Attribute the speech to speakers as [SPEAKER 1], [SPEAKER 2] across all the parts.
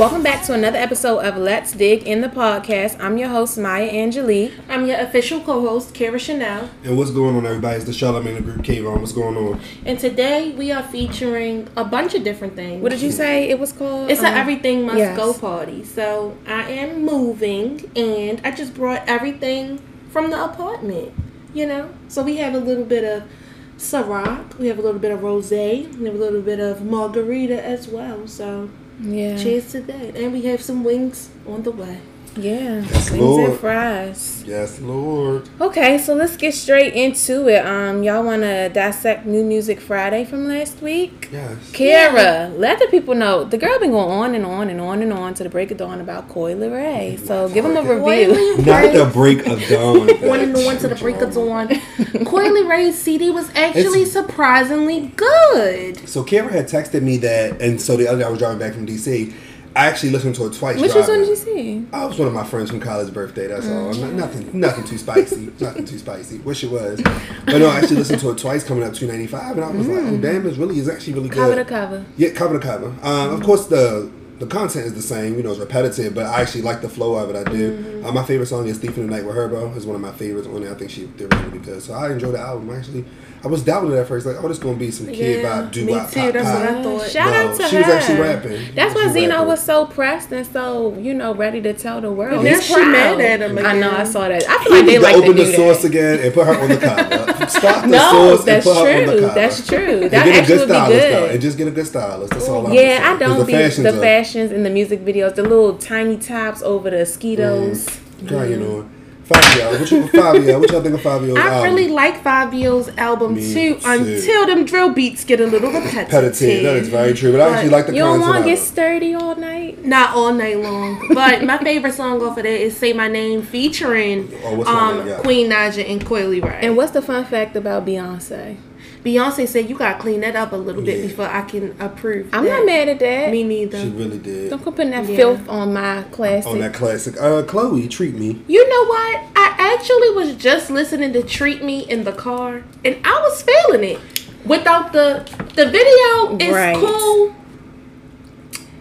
[SPEAKER 1] welcome back to another episode of Let's Dig in the podcast. I'm your host, Maya Angelique.
[SPEAKER 2] I'm your official co-host, Kara Chanel.
[SPEAKER 3] And what's going on, everybody? It's the Charlamagne the Group Kavon. What's going on?
[SPEAKER 2] And today we are featuring a bunch of different things.
[SPEAKER 1] What did you say it was called?
[SPEAKER 2] It's
[SPEAKER 1] Um,
[SPEAKER 2] an everything must
[SPEAKER 1] yes.
[SPEAKER 2] go party. So I am moving, and I just brought everything from the apartment. You know, so we have a little bit of Ciroc, we have a little bit of rosé, we have a little bit of margarita as well. So
[SPEAKER 1] Yeah.
[SPEAKER 2] cheers to that, and we have some wings on the way.
[SPEAKER 1] Yeah.
[SPEAKER 3] Yes, Lord.
[SPEAKER 1] and fries.
[SPEAKER 3] Yes, Lord.
[SPEAKER 1] Okay, so let's get straight into it. Um, y'all want to dissect New Music Friday from last week?
[SPEAKER 3] Yes.
[SPEAKER 1] Kara, let the people know the girl been going on and on and on and on to the break of dawn about Coi Leray. So give them a review.
[SPEAKER 3] Not the break of dawn.
[SPEAKER 2] One and one to the break of dawn. Coi Leray's CD was actually
[SPEAKER 3] It's-
[SPEAKER 2] surprisingly good.
[SPEAKER 3] So Kara had texted me that, and so the other day I was driving back from DC. I actually listened to it twice.
[SPEAKER 1] Which
[SPEAKER 3] driving.
[SPEAKER 1] one did you see?
[SPEAKER 3] Oh, I was one of my friends from college birthday. That's all. Oh, N- Nothing, nothing too spicy. nothing too spicy. Wish it was, but no. I actually listened to it twice, coming up two ninety five, and I was like, oh mm. damn, it's really, it's actually really good.
[SPEAKER 1] Cover to cover.
[SPEAKER 3] Yeah, cover to cover. Um, Of mm. course, the the content is the same. You know, it's repetitive, but I actually like the flow of it. I do. Mm-hmm. Uh, my favorite song is "Thief in the Night" with Herbo. It's one of my favorites on there. I think she did really, really good. So I enjoyed the album. Actually, I was doubting it at first, like, oh, this gonna be some kid
[SPEAKER 2] Yeah,
[SPEAKER 3] vibe, do
[SPEAKER 2] me
[SPEAKER 3] wop,
[SPEAKER 2] too.
[SPEAKER 3] pop,
[SPEAKER 2] That's what. I thought.
[SPEAKER 1] Shout
[SPEAKER 3] No,
[SPEAKER 1] out to
[SPEAKER 3] she
[SPEAKER 1] her.
[SPEAKER 3] was actually rapping.
[SPEAKER 1] That's why
[SPEAKER 3] was
[SPEAKER 1] Zeno
[SPEAKER 3] rapping.
[SPEAKER 1] was so pressed and so you know ready to tell the world.
[SPEAKER 2] But now she
[SPEAKER 1] proud.
[SPEAKER 2] mad at him
[SPEAKER 1] I know. I saw that. I feel
[SPEAKER 3] He
[SPEAKER 1] like they
[SPEAKER 3] need to
[SPEAKER 1] like to
[SPEAKER 3] open
[SPEAKER 1] do
[SPEAKER 3] the
[SPEAKER 1] that.
[SPEAKER 3] source again and put her on the cover. Start the
[SPEAKER 1] No,
[SPEAKER 3] source
[SPEAKER 1] that's
[SPEAKER 3] and put her on the
[SPEAKER 1] true.
[SPEAKER 3] cover.
[SPEAKER 1] That's true.
[SPEAKER 3] And
[SPEAKER 1] That
[SPEAKER 3] get a
[SPEAKER 1] actually
[SPEAKER 3] good stylist
[SPEAKER 1] good.
[SPEAKER 3] though, and just get a good stylist. That's all I'm
[SPEAKER 1] Yeah,
[SPEAKER 3] saying.
[SPEAKER 1] I
[SPEAKER 3] 'Cause
[SPEAKER 1] don't
[SPEAKER 3] the
[SPEAKER 1] be the fashions in the music videos, the little tiny tops over the mosquitoes.
[SPEAKER 3] Girl, you know. Fivio, what you Fivio? What y'all think of Fivio's
[SPEAKER 2] I
[SPEAKER 3] album?
[SPEAKER 2] really like Fivio's album
[SPEAKER 3] Me
[SPEAKER 2] too,
[SPEAKER 3] too.
[SPEAKER 2] until them drill beats get a little repetitive.
[SPEAKER 3] repetitive. That is very true, but I actually like the
[SPEAKER 1] You don't
[SPEAKER 3] content
[SPEAKER 1] want to get sturdy all night.
[SPEAKER 2] Not all night long, but my favorite song off of that is "Say My Name" featuring
[SPEAKER 3] Oh,
[SPEAKER 2] um,
[SPEAKER 3] name? Yeah.
[SPEAKER 2] Queen Naija and Coi Leray.
[SPEAKER 1] And what's the fun fact about Beyonce?
[SPEAKER 2] Beyonce said you gotta clean that up a little bit before I can approve.
[SPEAKER 1] I'm
[SPEAKER 2] that.
[SPEAKER 1] not mad at that.
[SPEAKER 2] Me neither.
[SPEAKER 3] She really did.
[SPEAKER 1] don't come putting that
[SPEAKER 2] Yeah.
[SPEAKER 1] filth on my classic.
[SPEAKER 3] On that classic, uh, Chloe, treat me.
[SPEAKER 2] You know what? I actually was just listening to "Treat Me" in the car, and I was feeling it. Without the the video is
[SPEAKER 1] Right.
[SPEAKER 2] cool,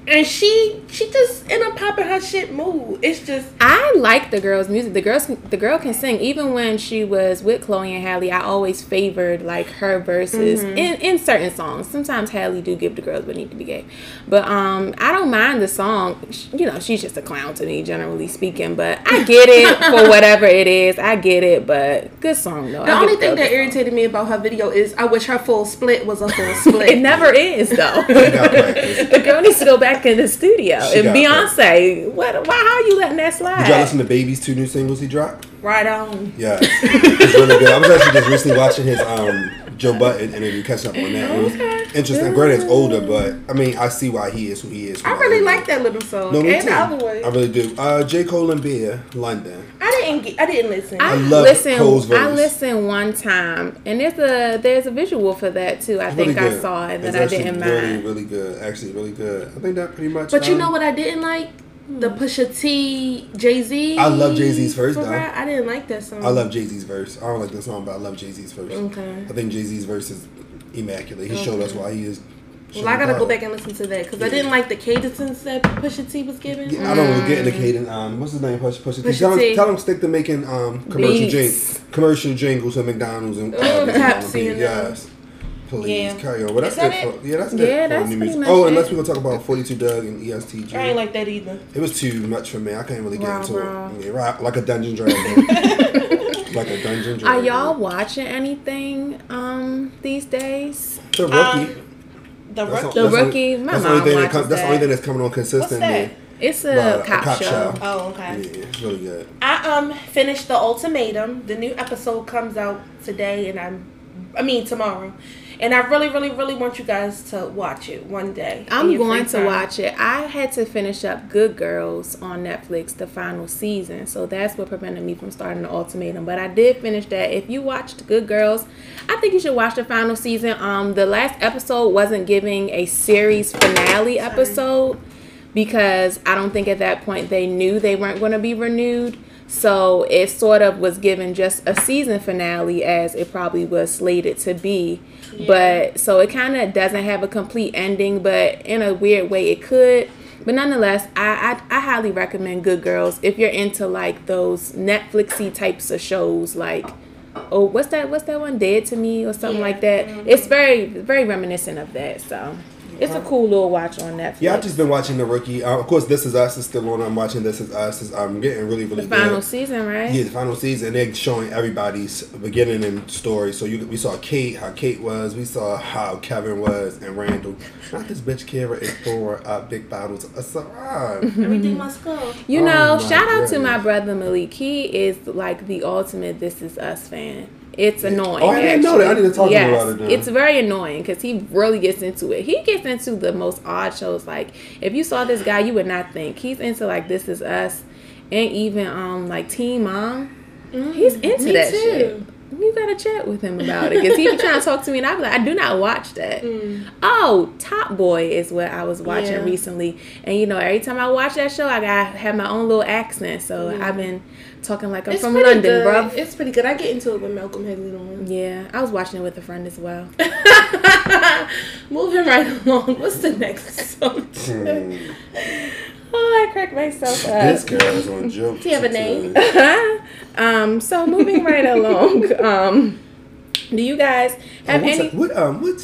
[SPEAKER 2] and she she just in a popping her shit mood. It's just
[SPEAKER 1] I like the girl's music. The girls, the girl can sing. Even when she was with Chloe and Halle, I always favored like her verses
[SPEAKER 2] Mm-hmm.
[SPEAKER 1] in in certain songs. Sometimes Halle do give the girls what need to be gave, but um, I don't mind the song. Sh- You know, she's just a clown to me, generally speaking. But I get it for whatever it is. I get it, but good song though.
[SPEAKER 2] the
[SPEAKER 1] I
[SPEAKER 2] only thing that
[SPEAKER 1] other song.
[SPEAKER 2] irritated me about her video is I wish her full split was a full split.
[SPEAKER 1] It never is though.
[SPEAKER 3] She got practice.
[SPEAKER 1] the girl needs to go back in the studio.
[SPEAKER 3] She
[SPEAKER 1] and Beyonce, what? Why? How you letting that slide?
[SPEAKER 3] Did y'all listen to Baby's two new singles he dropped?
[SPEAKER 2] right on.
[SPEAKER 3] Yeah, it's really good. I was actually just recently watching his um Joe Budden interview, catching up on that. It was interesting. Granted, it's older, but I mean, I see why he is who he is.
[SPEAKER 2] I really like that little song.
[SPEAKER 3] No,
[SPEAKER 2] and
[SPEAKER 3] too.
[SPEAKER 2] the other one.
[SPEAKER 3] I really do. Uh, J. Cole and Beer, London.
[SPEAKER 2] I didn't get. I didn't listen.
[SPEAKER 1] I,
[SPEAKER 3] love
[SPEAKER 1] listen.
[SPEAKER 3] Cole's
[SPEAKER 1] I
[SPEAKER 3] verse.
[SPEAKER 1] listened one time, and there's a there's a visual for that too. I
[SPEAKER 3] It's
[SPEAKER 1] think
[SPEAKER 3] really
[SPEAKER 1] I saw it
[SPEAKER 3] It's
[SPEAKER 1] that I didn't
[SPEAKER 3] really,
[SPEAKER 1] mind.
[SPEAKER 3] Really good. Actually, really good. I think that pretty much.
[SPEAKER 2] but you
[SPEAKER 3] um,
[SPEAKER 2] know what I didn't like? The Pusha T Jay Z.
[SPEAKER 3] I love Jay-Z's verse, though.
[SPEAKER 2] I didn't like that song.
[SPEAKER 3] I love Jay Z's verse. I don't like the song, but I love Jay Z's verse.
[SPEAKER 2] Okay.
[SPEAKER 3] I think Jay Z's verse is immaculate. He showed us why he is.
[SPEAKER 2] Well, I gotta go back and listen to that because I didn't like the cadences that Pusha T was giving.
[SPEAKER 3] Yeah, I don't know. Get indicating. Um, what's his name? Push, push,
[SPEAKER 2] Pusha
[SPEAKER 3] tell,
[SPEAKER 2] T.
[SPEAKER 3] him, tell him stick to making um commercial jing, commercial jingles at McDonald's and uh,
[SPEAKER 2] Pepsi
[SPEAKER 3] Yes. Please
[SPEAKER 2] Yeah.
[SPEAKER 3] carry on. Well, that's
[SPEAKER 2] that
[SPEAKER 3] it. For, yeah, that's
[SPEAKER 1] Yeah,
[SPEAKER 3] it.
[SPEAKER 1] that's
[SPEAKER 3] new
[SPEAKER 1] pretty
[SPEAKER 3] music.
[SPEAKER 1] much
[SPEAKER 3] Oh,
[SPEAKER 1] it.
[SPEAKER 3] unless we're gonna talk about Forty Two Dugg and ESTG.
[SPEAKER 2] I ain't like that either.
[SPEAKER 3] It was too much for me. I can't really get into it. Yeah, right, like a dungeon dragon. like a dungeon dragon.
[SPEAKER 1] Are y'all watching anything um these days?
[SPEAKER 3] The rookie.
[SPEAKER 2] The
[SPEAKER 3] That's
[SPEAKER 2] rookie.
[SPEAKER 1] The
[SPEAKER 3] that's
[SPEAKER 1] Rookie?
[SPEAKER 3] only-
[SPEAKER 1] My
[SPEAKER 3] that's the
[SPEAKER 1] mom
[SPEAKER 3] only thing that
[SPEAKER 1] watches.
[SPEAKER 3] That's the only thing that's coming on consistently.
[SPEAKER 1] It's a,
[SPEAKER 3] Right, a
[SPEAKER 1] cop,
[SPEAKER 3] cop
[SPEAKER 1] show.
[SPEAKER 3] show.
[SPEAKER 2] Oh,
[SPEAKER 3] Yeah,
[SPEAKER 2] okay.
[SPEAKER 3] it's really good.
[SPEAKER 2] I um finished the ultimatum. The new episode comes out today, and I'm, I mean tomorrow, and I really, really, really want you guys to watch it one day.
[SPEAKER 1] I'm going to watch it. I had to finish up Good Girls on Netflix, the final season. So that's what prevented me from starting the ultimatum. But I did finish that. If you watched Good Girls, I think you should watch the final season. Um, the last episode wasn't giving a series finale episode because I don't think at that point they knew they weren't going to be renewed. So it sort of was given just a season finale as it probably was slated to be. But so it kind of doesn't have a complete ending, but in a weird way it could. But nonetheless, I, I I highly recommend Good Girls if you're into like those Netflixy types of shows like oh what's that what's that one Dead to Me or something
[SPEAKER 2] Yeah.
[SPEAKER 1] like that. Mm-hmm. It's very very reminiscent of that. So it's a cool little watch on Netflix.
[SPEAKER 3] Yeah, I've just been watching The Rookie. Uh, of course, This Is Us is still on. I'm watching This Is Us. Is I'm getting really, really
[SPEAKER 1] the final
[SPEAKER 3] good.
[SPEAKER 1] season, right?
[SPEAKER 3] Yeah, the final season. They're showing everybody's beginning and story. So you, we saw Kate, how Kate was. We saw how Kevin was and Randall. Not this bitch Kara is pouring up big bottles of Ciroc.
[SPEAKER 2] Everything must go.
[SPEAKER 1] You
[SPEAKER 3] Oh
[SPEAKER 1] know,
[SPEAKER 3] my
[SPEAKER 1] shout out to my brother Malik. He is like the ultimate This Is Us fan. It's annoying.
[SPEAKER 3] Oh, I didn't know that. I need to talk to him about it then.
[SPEAKER 1] It's very annoying because he really gets into it. He gets into the most odd shows. Like if you saw this guy, you would not think he's into like This Is Us, and even um like Teen Mom. He's into
[SPEAKER 2] me
[SPEAKER 1] that
[SPEAKER 2] too.
[SPEAKER 1] shit. You gotta chat with him about it because he be trying to talk to me, and I be like, I do not watch that. Oh, Top Boy is what I was watching
[SPEAKER 2] Mm. Yeah.
[SPEAKER 1] recently, and you know, every time I watch that show, I got have my own little accent. So I've been talking like I'm
[SPEAKER 2] It's
[SPEAKER 1] from London,
[SPEAKER 2] good.
[SPEAKER 1] bruv.
[SPEAKER 2] It's pretty good. I get into it when Malcolm has it on.
[SPEAKER 1] Yeah, I was watching it with a friend as well.
[SPEAKER 2] Moving right along. What's the next song?
[SPEAKER 3] Hmm.
[SPEAKER 1] oh, I cracked myself
[SPEAKER 3] This
[SPEAKER 1] up.
[SPEAKER 3] girl is on jokes.
[SPEAKER 2] Do you have a name?
[SPEAKER 1] Um, so moving right along, um, do you guys have
[SPEAKER 3] Oh,
[SPEAKER 1] any?
[SPEAKER 3] that- what um what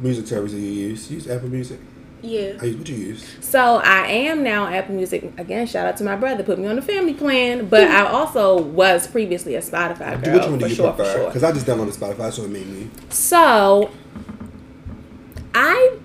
[SPEAKER 3] music service do you use? You use Apple Music.
[SPEAKER 2] Yeah.
[SPEAKER 3] I use what do you use.
[SPEAKER 1] So I am now Apple Music again. Shout out to my brother, put me on the family plan. But I also was previously a Spotify girl
[SPEAKER 3] Which one do you
[SPEAKER 1] sure,
[SPEAKER 3] prefer?
[SPEAKER 1] sure.
[SPEAKER 3] Because I just downloaded Spotify, so it made me.
[SPEAKER 1] So, I,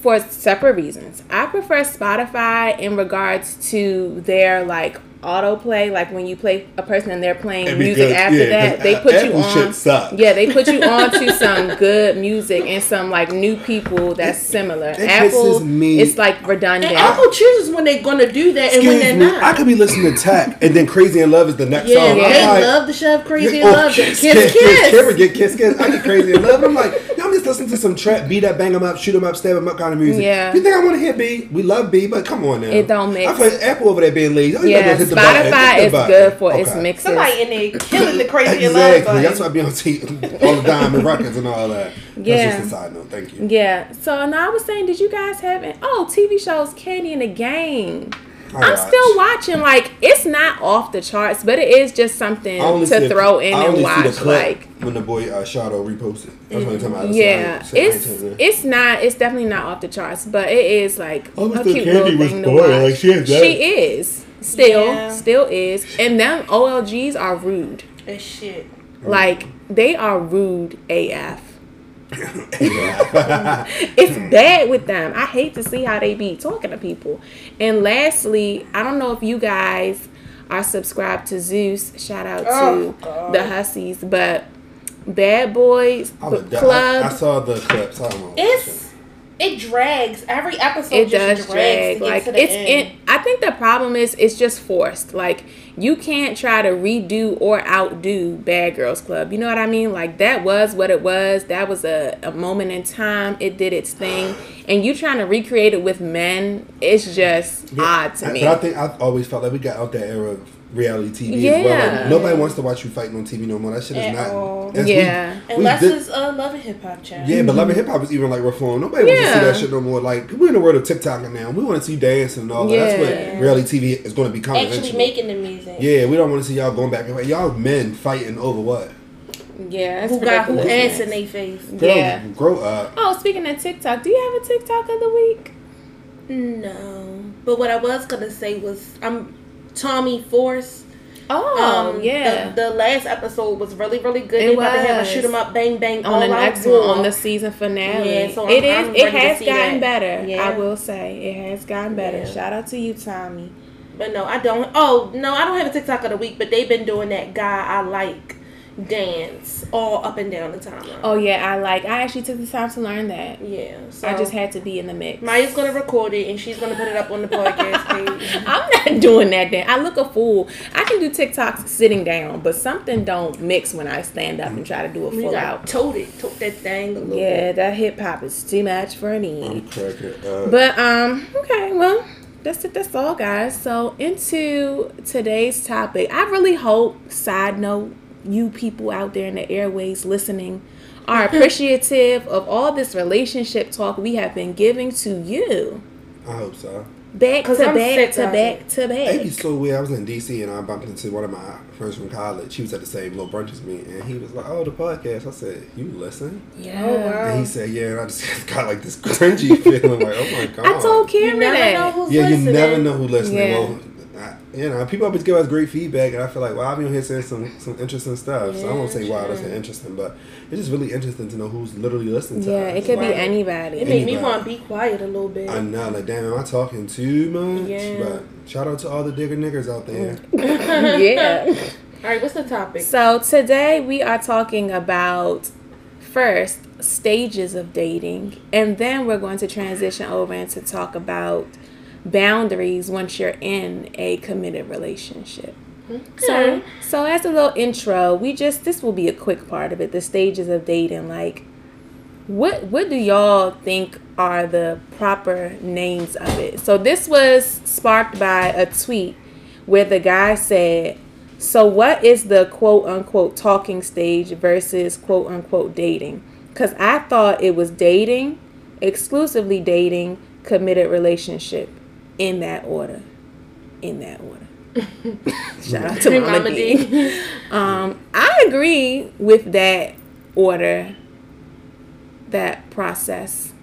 [SPEAKER 1] for separate reasons, I prefer Spotify in regards to their like autoplay. Like when you play a person and they're playing
[SPEAKER 3] It'd
[SPEAKER 1] music
[SPEAKER 3] good.
[SPEAKER 1] after
[SPEAKER 3] Yeah,
[SPEAKER 1] that,
[SPEAKER 3] 'cause
[SPEAKER 1] they
[SPEAKER 3] A-
[SPEAKER 1] put you on.
[SPEAKER 3] sucks.
[SPEAKER 1] Yeah, they put you on to some good music and some like new people that's similar.
[SPEAKER 3] it
[SPEAKER 1] Apple,
[SPEAKER 3] me-
[SPEAKER 1] it's like redundant.
[SPEAKER 2] And Apple chooses when they're gonna do that and when they're
[SPEAKER 3] me.
[SPEAKER 2] not.
[SPEAKER 3] I could be listening to Tech, and then Crazy in Love is the next
[SPEAKER 2] yeah,
[SPEAKER 3] song.
[SPEAKER 2] they
[SPEAKER 3] like,
[SPEAKER 2] love the shove crazy
[SPEAKER 3] Yeah,
[SPEAKER 2] and
[SPEAKER 3] oh,
[SPEAKER 2] love the
[SPEAKER 3] kiss,
[SPEAKER 2] kiss
[SPEAKER 3] kiss,
[SPEAKER 2] kiss.
[SPEAKER 3] Get kiss, kiss. I get crazy in love. I'm like, yo, I'm just listening to some trap, beat up, bang 'em up, shoot 'em up, stab 'em up kind of music.
[SPEAKER 1] Yeah.
[SPEAKER 3] You think I want to hear B? We love B, but come on now.
[SPEAKER 1] It don't mix.
[SPEAKER 3] I feel like Apple over there being lazy. Oh, you
[SPEAKER 1] yeah,
[SPEAKER 3] gotta hit the button. Hit
[SPEAKER 1] Spotify
[SPEAKER 3] the
[SPEAKER 1] is
[SPEAKER 3] button.
[SPEAKER 1] good for its
[SPEAKER 3] Okay.
[SPEAKER 1] mixes.
[SPEAKER 2] Somebody in there killing the crazy and love
[SPEAKER 3] Exactly. That's why I be on t- all the diamond records and all that.
[SPEAKER 1] Yeah.
[SPEAKER 3] That's just a side note. Thank you.
[SPEAKER 1] Yeah. So now I was saying, did you guys have it? Oh, TV shows, Candy and the Game?
[SPEAKER 3] I
[SPEAKER 1] I'm
[SPEAKER 3] watch.
[SPEAKER 1] still watching. Like it's not off the charts, but it is just something to throw in
[SPEAKER 3] I
[SPEAKER 1] and
[SPEAKER 3] see
[SPEAKER 1] watch.
[SPEAKER 3] the clip
[SPEAKER 1] Like
[SPEAKER 3] when the boy uh, Shadow reposted. That's the only time I ever
[SPEAKER 1] yeah,
[SPEAKER 3] see it.
[SPEAKER 1] It's
[SPEAKER 3] I ain't taking it.
[SPEAKER 1] it's not. It's definitely not off the charts, but it is like
[SPEAKER 3] I always
[SPEAKER 1] a cute
[SPEAKER 3] Candy
[SPEAKER 1] little
[SPEAKER 3] was
[SPEAKER 1] thing to watch.
[SPEAKER 3] like, she is that.
[SPEAKER 1] She is still
[SPEAKER 2] Yeah.
[SPEAKER 1] still is, and them OLGs are rude.
[SPEAKER 2] That shit.
[SPEAKER 1] Like they are rude AF. It's bad with them. I hate to see how they be talking to people. And lastly, I don't know if you guys are subscribed to Zeus. Shout out
[SPEAKER 2] Oh,
[SPEAKER 1] to
[SPEAKER 2] God.
[SPEAKER 1] the Hussies, but Bad Boys
[SPEAKER 3] I'm a-
[SPEAKER 1] Club.
[SPEAKER 3] I, I saw the clips. I don't know.
[SPEAKER 2] It's it drags. Every episode
[SPEAKER 1] it
[SPEAKER 2] just
[SPEAKER 1] does drag.
[SPEAKER 2] to
[SPEAKER 1] Like it's
[SPEAKER 2] end.
[SPEAKER 1] in. I think the problem is it's just forced. Like you can't try to redo or outdo Bad Girls Club. You know what I mean? Like that was what it was. That was a, a moment in time. It did its thing, and you trying to recreate it with men. It's just odd to
[SPEAKER 3] I-
[SPEAKER 1] me.
[SPEAKER 3] But I think I've always felt like we got out that era of reality TV as well. Like, nobody wants to watch you fighting on TV no more. That shit is
[SPEAKER 2] At
[SPEAKER 3] not.
[SPEAKER 2] all.
[SPEAKER 3] that's- we-
[SPEAKER 1] Yeah.
[SPEAKER 3] we
[SPEAKER 2] Unless
[SPEAKER 3] did-
[SPEAKER 2] it's a love and hip hop channel.
[SPEAKER 3] Yeah, but Love and mm-hmm. Hip Hop is even like reform. Nobody wants to see that shit no more. Like we're in the world of TikTok now. We want to see dancing and all that. That's
[SPEAKER 1] Yeah.
[SPEAKER 3] what reality TV is going to become
[SPEAKER 2] Actually
[SPEAKER 3] eventually.
[SPEAKER 2] making the music.
[SPEAKER 3] yeah, we don't want to see y'all going back and forth. Y'all men fighting over what?
[SPEAKER 1] yeah, it's
[SPEAKER 2] Who got who
[SPEAKER 1] ridiculous.
[SPEAKER 2] ass in their face?
[SPEAKER 3] Girl,
[SPEAKER 1] Yeah.
[SPEAKER 3] grow up.
[SPEAKER 1] Oh, speaking of TikTok, do you have a TikTok of the week?
[SPEAKER 2] No. But what I was gonna say was I'm Tommy Force.
[SPEAKER 1] Oh,
[SPEAKER 2] Um,
[SPEAKER 1] yeah.
[SPEAKER 2] The, the last episode was really, really good.
[SPEAKER 1] It
[SPEAKER 2] they about to have a shoot 'em up, bang bang,
[SPEAKER 1] on the next one, on the season finale.
[SPEAKER 2] Yeah, so
[SPEAKER 1] it
[SPEAKER 2] I'm-
[SPEAKER 1] is.
[SPEAKER 2] I'm
[SPEAKER 1] it has gotten
[SPEAKER 2] that.
[SPEAKER 1] better.
[SPEAKER 2] Yeah.
[SPEAKER 1] I will say it has gotten better.
[SPEAKER 2] Yeah.
[SPEAKER 1] Shout out to you, Tommy.
[SPEAKER 2] But no, I don't. Oh no, I don't have a TikTok of the week. But they've been doing that guy I like dance all up and down the timeline.
[SPEAKER 1] Oh yeah, I like. I actually took the time to learn that.
[SPEAKER 2] yeah. So
[SPEAKER 1] I just had to be in the mix.
[SPEAKER 2] Maya's gonna record it and she's gonna put it up on the podcast page.
[SPEAKER 1] I'm not doing that. Then I look a fool. I can do TikToks sitting down, but something don't mix when I stand up and try to do a full
[SPEAKER 2] got
[SPEAKER 1] out.
[SPEAKER 2] tote it, tote that thing a little
[SPEAKER 1] Yeah, that hip hop is too much for me.
[SPEAKER 3] I'm.
[SPEAKER 1] But um, okay, well, that's it. That's all, guys. So into today's topic, I really hope. Side note, you people out there in the airways listening are mm-hmm. appreciative of all this relationship talk we have been giving to you.
[SPEAKER 3] I hope so.
[SPEAKER 1] Back to
[SPEAKER 2] I'm
[SPEAKER 1] back to back
[SPEAKER 2] it.
[SPEAKER 1] to
[SPEAKER 3] It'd be so weird. I was in DC and I bumped into one of my friends from college. He was at the same little brunch as me, and he was like, "Oh, the podcast." I said, "You listen?"
[SPEAKER 1] Yeah.
[SPEAKER 2] Oh, wow.
[SPEAKER 3] And he said, "Yeah." And I just got like this cringy feeling, like, "Oh my god."
[SPEAKER 1] I told
[SPEAKER 2] You
[SPEAKER 1] Cameron
[SPEAKER 2] never know
[SPEAKER 1] that.
[SPEAKER 2] who's
[SPEAKER 3] Yeah,
[SPEAKER 2] listening.
[SPEAKER 3] you never know who's listening.
[SPEAKER 1] Yeah.
[SPEAKER 3] Well, I, you know, people always give us great feedback, and I feel like, wow, I've been here saying some some interesting stuff. so I won't say wow,
[SPEAKER 2] that's
[SPEAKER 3] interesting, but it's just really interesting to know who's literally listening to us.
[SPEAKER 1] Yeah,
[SPEAKER 3] us.
[SPEAKER 1] it could be
[SPEAKER 3] anybody.
[SPEAKER 2] It
[SPEAKER 1] anybody.
[SPEAKER 2] made me want to be quiet a little bit.
[SPEAKER 3] I know, like, damn, am I talking too much?
[SPEAKER 2] Yeah.
[SPEAKER 3] But shout out to all the digger niggers out there. Mm.
[SPEAKER 1] yeah.
[SPEAKER 2] All right, what's the topic?
[SPEAKER 1] So today we are talking about first stages of dating, and then we're going to transition over into talk about boundaries once you're in a committed relationship. Hmm. So, so as a little intro, we just this will be a quick part of it. The stages of dating, like what what do y'all think are the proper names of it? So this was sparked by a tweet where the guy said, "So what is the quote unquote talking stage versus quote unquote dating?" Cuz I thought it was dating, exclusively dating, committed relationship in that order. In that order. Shout out to Mama,
[SPEAKER 2] Mama
[SPEAKER 1] D.
[SPEAKER 2] D.
[SPEAKER 1] Um, I agree with that order, that process.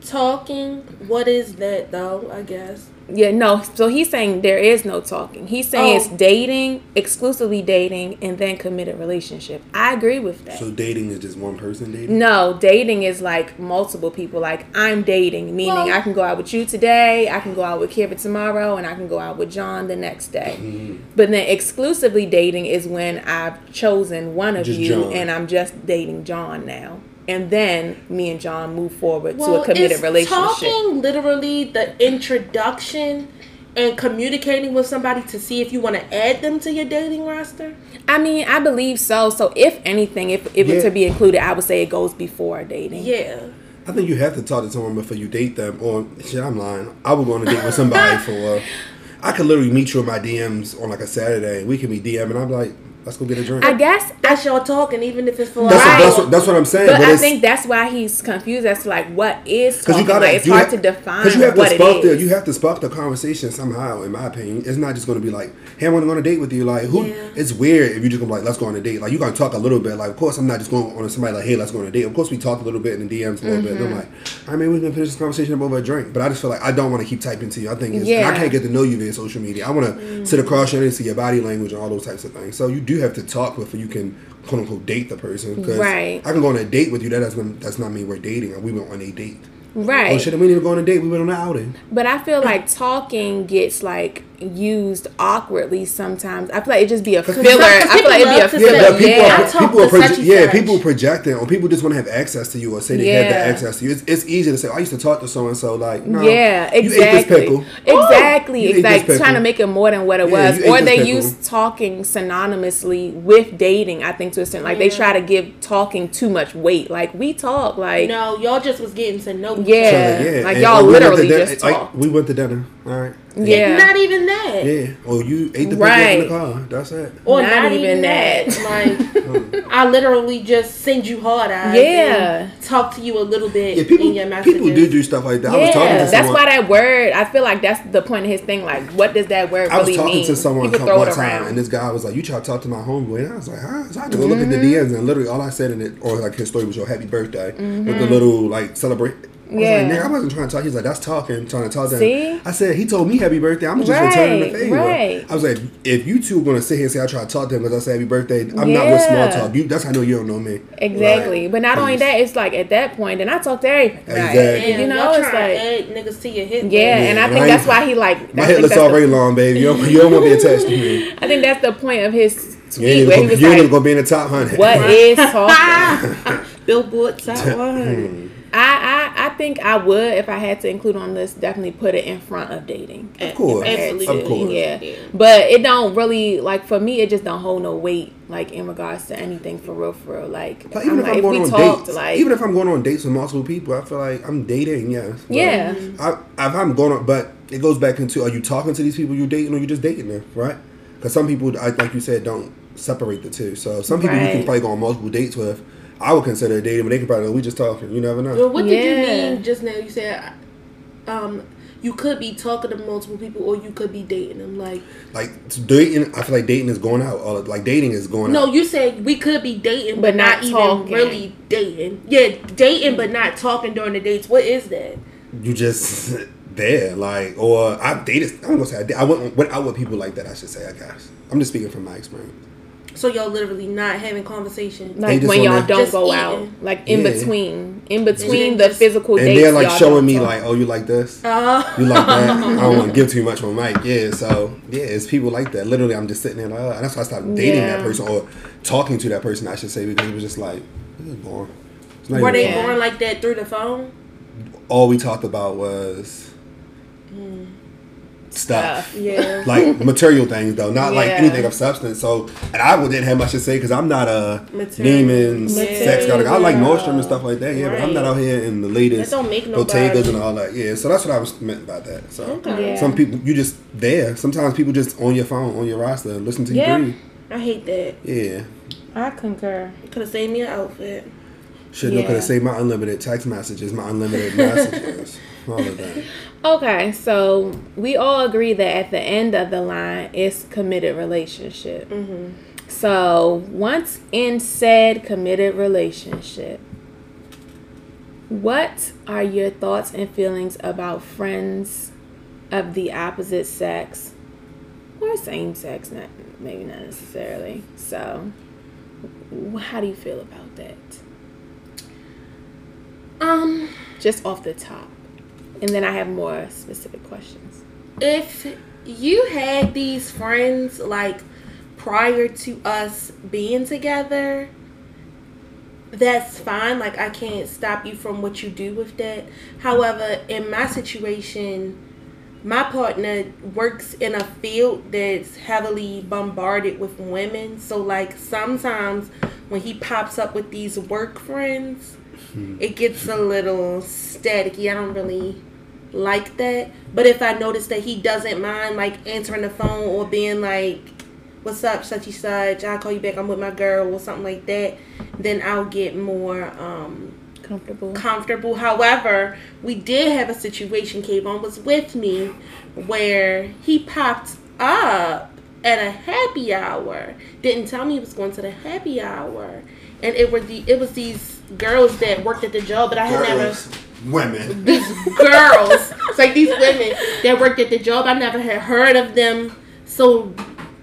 [SPEAKER 2] Talking. What is that though? I guess.
[SPEAKER 1] Yeah, no. So he's saying there is no talking. He's saying
[SPEAKER 2] Oh.
[SPEAKER 1] it's dating, exclusively dating, and then committed relationship. I agree with that.
[SPEAKER 3] So dating is just one person dating?
[SPEAKER 1] no, dating is like multiple people. Like I'm dating, meaning
[SPEAKER 2] Well-
[SPEAKER 1] I can go out with you today, I can go out with Kira tomorrow, and I can go out with John the next day.
[SPEAKER 3] Mm-hmm.
[SPEAKER 1] But then exclusively dating is when I've chosen one of
[SPEAKER 3] Just
[SPEAKER 1] you
[SPEAKER 3] John.
[SPEAKER 1] and I'm just dating John now. And then me and John move forward to a committed
[SPEAKER 2] is
[SPEAKER 1] relationship.
[SPEAKER 2] talking literally the introduction and communicating with somebody to see if you want to add them to your dating roster?
[SPEAKER 1] I mean, I believe so. So if anything, if if
[SPEAKER 3] Yeah.
[SPEAKER 1] it's to be included, I would say it goes before dating.
[SPEAKER 2] Yeah.
[SPEAKER 3] I think you have to talk to someone before you date them. Or shit, I'm lying. I would go on a date with somebody for. I could literally meet you in my DMs on like a Saturday. We can be DMing. I'm like, let's go get a drink.
[SPEAKER 1] I guess
[SPEAKER 2] That's y'all talking, even if it's for
[SPEAKER 3] that's,
[SPEAKER 2] like,
[SPEAKER 1] Right.
[SPEAKER 3] what, that's, what, that's what I'm saying.
[SPEAKER 1] But, I think that's why he's confused as to like what is
[SPEAKER 3] Because you gotta,
[SPEAKER 1] like, it's
[SPEAKER 3] you
[SPEAKER 1] hard
[SPEAKER 3] ha-
[SPEAKER 1] to define
[SPEAKER 3] 'cause you have
[SPEAKER 1] what
[SPEAKER 3] to spark the, you have to spark the conversation somehow. In my opinion, it's not just going to be like, "Hey, I want to go on a date with you." Like, who?
[SPEAKER 2] Yeah.
[SPEAKER 3] It's weird if you just gonna be like, "Let's go on a date." Like, you gotta talk a little bit. Like, of course, I'm not just going on to somebody like, "Hey, let's go on a date." Of course, we talked a little bit in the DMs a little bit. And
[SPEAKER 1] Mm-hmm.
[SPEAKER 3] I'm like, "All right, maybe we can finish this conversation up over a drink." But I just feel like I don't want to keep typing to you. I think it's,
[SPEAKER 1] Yeah.
[SPEAKER 3] I can't get to know you via social media. I want to sit across you and see your body language and all those types of things. So you do have to talk before you can quote unquote date the person. 'Cause
[SPEAKER 1] Right.
[SPEAKER 3] I can go on a date with you. That doesn't that's not me. we're dating. We went on a date.
[SPEAKER 1] right.
[SPEAKER 3] Oh shit! We didn't even go on a date. We went on an outing.
[SPEAKER 1] But I feel like talking gets like used awkwardly sometimes. I feel like it just be a filler.
[SPEAKER 2] some
[SPEAKER 1] I feel like it'd be a
[SPEAKER 2] people love to
[SPEAKER 1] filler.
[SPEAKER 3] Yeah, but people
[SPEAKER 1] yeah.
[SPEAKER 3] are,
[SPEAKER 2] I talk
[SPEAKER 3] people are
[SPEAKER 2] to
[SPEAKER 3] proje- yeah,
[SPEAKER 2] such.
[SPEAKER 3] people projecting or people just want to have access to you or say they have the access to you. It's, it's easy to say, oh, I used to talk to so and so. Like, no,
[SPEAKER 1] yeah,
[SPEAKER 3] you ate this
[SPEAKER 1] exactly.
[SPEAKER 3] pickle.
[SPEAKER 1] Exactly.
[SPEAKER 3] You ate
[SPEAKER 1] like trying to make it more than what it
[SPEAKER 3] Yeah,
[SPEAKER 1] was. Or they
[SPEAKER 3] pickle.
[SPEAKER 1] use talking synonymously with dating, I think to a extent. Like they try to give talking too much weight. Like we talk like
[SPEAKER 2] No, y'all just was getting to know each
[SPEAKER 1] Yeah.
[SPEAKER 2] other.
[SPEAKER 1] like
[SPEAKER 3] And
[SPEAKER 1] y'all
[SPEAKER 3] we
[SPEAKER 1] literally
[SPEAKER 3] din-
[SPEAKER 1] just
[SPEAKER 3] like,
[SPEAKER 1] talked.
[SPEAKER 3] we went to dinner. All right.
[SPEAKER 1] Yeah.
[SPEAKER 2] Not even that.
[SPEAKER 3] Yeah. Or you ate the pickle in the car. That's it.
[SPEAKER 2] Or
[SPEAKER 1] Not
[SPEAKER 2] not,
[SPEAKER 1] even
[SPEAKER 2] even that. like, I literally just send you hard eyes.
[SPEAKER 1] Yeah.
[SPEAKER 2] and Talk to you a little bit
[SPEAKER 3] Yeah, people
[SPEAKER 2] in your messages.
[SPEAKER 3] people do do stuff like that. I was talking
[SPEAKER 1] Yeah,
[SPEAKER 3] to
[SPEAKER 1] that's why that word. I feel like that's the point of his thing. Like, what does that word mean?
[SPEAKER 3] I was
[SPEAKER 1] really
[SPEAKER 3] talking
[SPEAKER 1] mean?
[SPEAKER 3] to someone come- one time,
[SPEAKER 1] around.
[SPEAKER 3] and this guy was like, "You try to talk to my homeboy," and I was like, "Huh?" So I had to go look at the
[SPEAKER 1] Mm-hmm.
[SPEAKER 3] DMs, and literally all I said in it, or like his story was your happy birthday with the little like celebrate. I was.
[SPEAKER 1] Yeah.
[SPEAKER 3] like, "Nigga, I wasn't trying to talk." He's like, "That's talking, trying to talk to
[SPEAKER 1] See?
[SPEAKER 3] him." I said, "He told me happy birthday. I'm just returning the favor."
[SPEAKER 1] right.
[SPEAKER 3] I was like, "If you two are gonna sit here and say I try to talk to him because I said happy birthday, I'm not with small talk. You, that's how I know you don't know me."
[SPEAKER 1] Exactly.
[SPEAKER 3] Like,
[SPEAKER 1] but not only that, it's like at that point, and I talk to everybody.
[SPEAKER 3] Exactly.
[SPEAKER 2] And
[SPEAKER 1] You know, it's like-
[SPEAKER 2] to add niggas to your hit
[SPEAKER 1] Yeah,
[SPEAKER 2] list.
[SPEAKER 1] and I
[SPEAKER 3] and
[SPEAKER 1] think
[SPEAKER 3] I
[SPEAKER 1] that's why he like.
[SPEAKER 3] My
[SPEAKER 1] I
[SPEAKER 3] hit
[SPEAKER 1] think
[SPEAKER 3] list already
[SPEAKER 1] the,
[SPEAKER 3] long, baby. You don't, you don't want to be attached to me.
[SPEAKER 1] I think that's the point of his
[SPEAKER 3] You
[SPEAKER 1] tweet
[SPEAKER 3] ain't
[SPEAKER 1] where he
[SPEAKER 3] even
[SPEAKER 1] was
[SPEAKER 3] gonna, you ain't
[SPEAKER 1] like,
[SPEAKER 3] gonna be in the top hundred.
[SPEAKER 1] "What is talking?"
[SPEAKER 2] Billboard top hmm. one.
[SPEAKER 1] I, I I think I would if I had to include on this. Definitely put it in front of dating.
[SPEAKER 3] Of course,
[SPEAKER 2] Absolutely.
[SPEAKER 3] of course.
[SPEAKER 1] Yeah.
[SPEAKER 2] Yeah.
[SPEAKER 1] But it don't really like for me it just don't hold no weight like in regards to anything for real for real. Like,
[SPEAKER 3] Like, even
[SPEAKER 1] I'm
[SPEAKER 3] if
[SPEAKER 1] like,
[SPEAKER 3] I'm going
[SPEAKER 1] we
[SPEAKER 3] on
[SPEAKER 1] talked
[SPEAKER 3] dates,
[SPEAKER 1] like
[SPEAKER 3] even if I'm going on dates with multiple people, I feel like I'm dating. Yes. But
[SPEAKER 1] Yeah.
[SPEAKER 3] I, if I'm going on, but it goes back into: Are you talking to these people you're dating, or you just dating them? Right? Because some people, I, like you said, don't separate the two. So some people you can
[SPEAKER 1] Right.
[SPEAKER 3] probably go on multiple dates with. I would consider dating, but they can probably go, we just talking. You never know.
[SPEAKER 2] Well, what did
[SPEAKER 1] Yeah.
[SPEAKER 2] you mean just now? You said, um, you could be talking to multiple people or you could be dating them. Like
[SPEAKER 3] Like dating, I feel like dating is going out. Or like dating is going out.
[SPEAKER 2] no,
[SPEAKER 3] out.
[SPEAKER 2] you said we could be dating, but,
[SPEAKER 1] But
[SPEAKER 2] not,
[SPEAKER 1] not
[SPEAKER 2] even really dating. Yeah, dating but not talking during the dates. What is that?
[SPEAKER 3] You just there, like, or I dated. I'm gonna say I, did, I went, went out with people like that. I should say, I guess. I'm just speaking from my experience.
[SPEAKER 2] So y'all literally not having conversation.
[SPEAKER 1] Like when y'all
[SPEAKER 3] there-
[SPEAKER 1] don't
[SPEAKER 2] Just
[SPEAKER 1] go
[SPEAKER 2] eating.
[SPEAKER 1] out, like in
[SPEAKER 3] Yeah.
[SPEAKER 1] between, in between the
[SPEAKER 2] just-
[SPEAKER 1] physical
[SPEAKER 3] And
[SPEAKER 1] dates.
[SPEAKER 3] they're like
[SPEAKER 1] y'all
[SPEAKER 3] showing me
[SPEAKER 1] talk.
[SPEAKER 3] like, oh, you like this?
[SPEAKER 2] Uh,
[SPEAKER 3] You like that? I don't want to give too much on mic. Yeah, so yeah, it's people like that. Literally, I'm just sitting there like, oh, and that's why I stopped dating that person or talking to that person. I should say because it was just like, this is boring. It's not
[SPEAKER 2] were they
[SPEAKER 3] fun.
[SPEAKER 1] Yeah.
[SPEAKER 2] born like that through the phone?
[SPEAKER 3] All we talked about was stuff.
[SPEAKER 1] Stuff.
[SPEAKER 2] Yeah.
[SPEAKER 3] like material things though, not like
[SPEAKER 1] Yeah.
[SPEAKER 3] anything of substance. So, and I didn't have much to say because I'm not a
[SPEAKER 2] Material.
[SPEAKER 3] Neiman sex guy. Like, I like Nordstrom and stuff like that. Yeah, but I'm not out here in the latest
[SPEAKER 2] That don't make
[SPEAKER 3] Bottegas and all that. Yeah, so that's what I was meant by that. So,
[SPEAKER 2] Okay.
[SPEAKER 1] Yeah.
[SPEAKER 3] some people you just there. Sometimes people just on your phone, on your roster, listen to you
[SPEAKER 1] Yeah.
[SPEAKER 3] breathe.
[SPEAKER 2] I hate that.
[SPEAKER 3] Yeah.
[SPEAKER 1] I concur.
[SPEAKER 2] Could have saved me an outfit.
[SPEAKER 3] Should yeah.
[SPEAKER 1] Yeah.
[SPEAKER 3] could have saved my unlimited text messages, my unlimited messages, all of that.
[SPEAKER 1] Okay, so we all agree that at the end of the line, it's committed relationship.
[SPEAKER 2] Mm-hmm.
[SPEAKER 1] So once in said committed relationship, what are your thoughts and feelings about friends of the opposite sex or same sex? Not maybe not necessarily. So, how do you feel about that?
[SPEAKER 2] Um,
[SPEAKER 1] Just off the top, and then I have more specific questions.
[SPEAKER 2] if you had these friends like prior to us being together, that's fine. Like I can't stop you from what you do with that. However, in my situation, my partner works in a field that's heavily bombarded with women. So like sometimes when he pops up with these work friends, hmm. it gets a little staticky. I don't really like that. But if I notice that he doesn't mind like answering the phone or being like, What's up, such and such, I'll call you back, I'm with my girl or something like that, then I'll get more um
[SPEAKER 1] Comfortable.
[SPEAKER 2] comfortable. However, we did have a situation, Kavon was with me, where he popped up at a happy hour. Didn't tell me he was going to the happy hour. And it were the it was these girls that worked at the job, but I had never
[SPEAKER 3] Girls, women.
[SPEAKER 2] these girls. It's like these women that worked at the job. I never had heard of them. So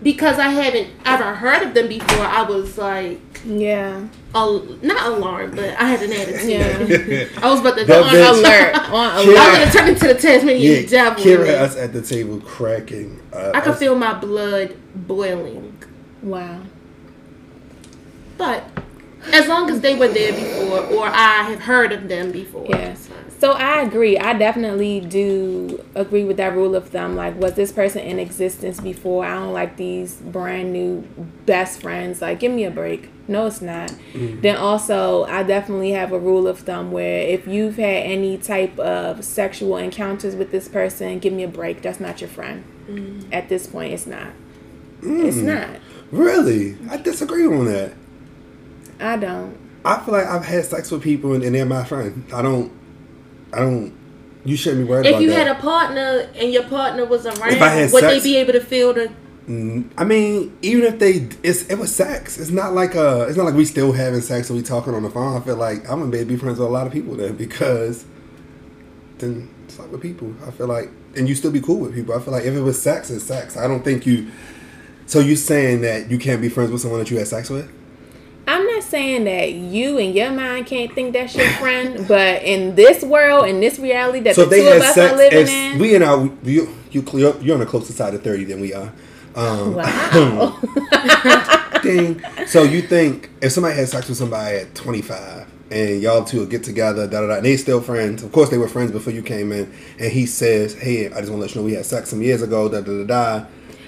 [SPEAKER 2] because I haven't ever heard of them before, I was like
[SPEAKER 1] Yeah.
[SPEAKER 2] al- not alarmed, but I had an attitude.
[SPEAKER 1] Yeah.
[SPEAKER 2] I was about to
[SPEAKER 3] That
[SPEAKER 2] on
[SPEAKER 3] bitch-
[SPEAKER 2] alert.
[SPEAKER 1] Alert. On
[SPEAKER 2] I was
[SPEAKER 1] alert.
[SPEAKER 2] gonna turn into the Tasmanian
[SPEAKER 3] Yeah,
[SPEAKER 2] devil.
[SPEAKER 3] Kira had us at the table cracking. Uh,
[SPEAKER 2] I could
[SPEAKER 3] us-
[SPEAKER 2] feel my blood boiling.
[SPEAKER 1] Wow.
[SPEAKER 2] But as long as they were there before or I have heard of them before.
[SPEAKER 1] Yes. So I agree. I definitely do agree with that rule of thumb. Like, was this person in existence before? I don't like these brand new best friends. Like, give me a break. No, it's not. Mm. Then also, I definitely have a rule of thumb where if you've had any type of sexual encounters with this person, give me a break. That's not your friend. Mm. At this point, it's not. It's mm. not.
[SPEAKER 3] Really? I disagree on that.
[SPEAKER 1] I don't.
[SPEAKER 3] I feel like I've had sex with people and, and they're my friend. I don't. I don't. You shouldn't be worried
[SPEAKER 2] If
[SPEAKER 3] about
[SPEAKER 2] you
[SPEAKER 3] that.
[SPEAKER 2] had a partner and your partner was around,
[SPEAKER 3] If I had
[SPEAKER 2] would
[SPEAKER 3] sex-
[SPEAKER 2] they be able to feel the
[SPEAKER 3] Mm, I mean, even if they, it's it was sex. It's not like uh, it's not like we still having sex or we talking on the phone. I feel like I'm gonna be friends with a lot of people then because then it's like with people. I feel like, and you still be cool with people. I feel like if it was sex, it's sex. I don't think you. So you saying that you can't be friends with someone that you had sex with?
[SPEAKER 1] I'm not saying that you and your mind can't think that's your friend, but in this world, in this reality that
[SPEAKER 3] So
[SPEAKER 1] the two of us
[SPEAKER 3] sex,
[SPEAKER 1] are living in,
[SPEAKER 3] we in our you you you're you're on the closer side of thirty than we are. Um,
[SPEAKER 1] wow.
[SPEAKER 3] Ding. So you think if somebody had sex with somebody at 25 and y'all two will get together, da da da, and they still friends. Of course, they were friends before you came in, and he says, "Hey, I just want to let you know we had sex some years ago." Da da da da.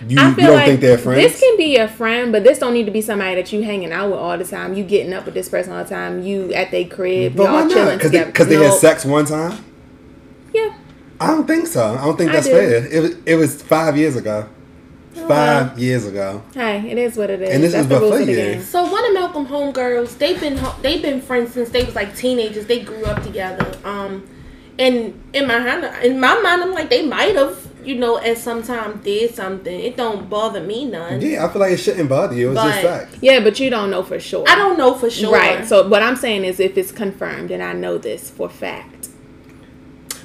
[SPEAKER 3] You,
[SPEAKER 1] I
[SPEAKER 3] you
[SPEAKER 1] feel
[SPEAKER 3] don't
[SPEAKER 1] like
[SPEAKER 3] think they're friends?
[SPEAKER 1] This can be your friend, but this don't need to be somebody that you hanging out with all the time. You getting up with this person all the time. You at their crib,
[SPEAKER 3] but
[SPEAKER 1] y'all
[SPEAKER 3] not?
[SPEAKER 1] chilling
[SPEAKER 3] Because they,
[SPEAKER 1] together.
[SPEAKER 3] 'cause they had sex one time.
[SPEAKER 1] Yeah,
[SPEAKER 3] I don't think so. I don't think that's
[SPEAKER 1] do.
[SPEAKER 3] fair. It was, it was five years ago. Five years ago.
[SPEAKER 1] hey, it is what it is.
[SPEAKER 3] And this
[SPEAKER 1] That's
[SPEAKER 3] is
[SPEAKER 1] the rules
[SPEAKER 3] before
[SPEAKER 1] of the
[SPEAKER 3] you.
[SPEAKER 1] game.
[SPEAKER 2] So one of Malcolm homegirls, they've been ho- they've been friends since they was like teenagers. They grew up together. Um, And in my mind, in my mind, I'm like they might have, you know, at some time did something. It don't bother me none.
[SPEAKER 3] Yeah, I feel like it shouldn't bother you. It's just
[SPEAKER 2] But-
[SPEAKER 3] fact.
[SPEAKER 1] Yeah, but you don't know for sure.
[SPEAKER 2] I don't know for sure.
[SPEAKER 1] Right. So what I'm saying is, if it's confirmed, and I know this for fact.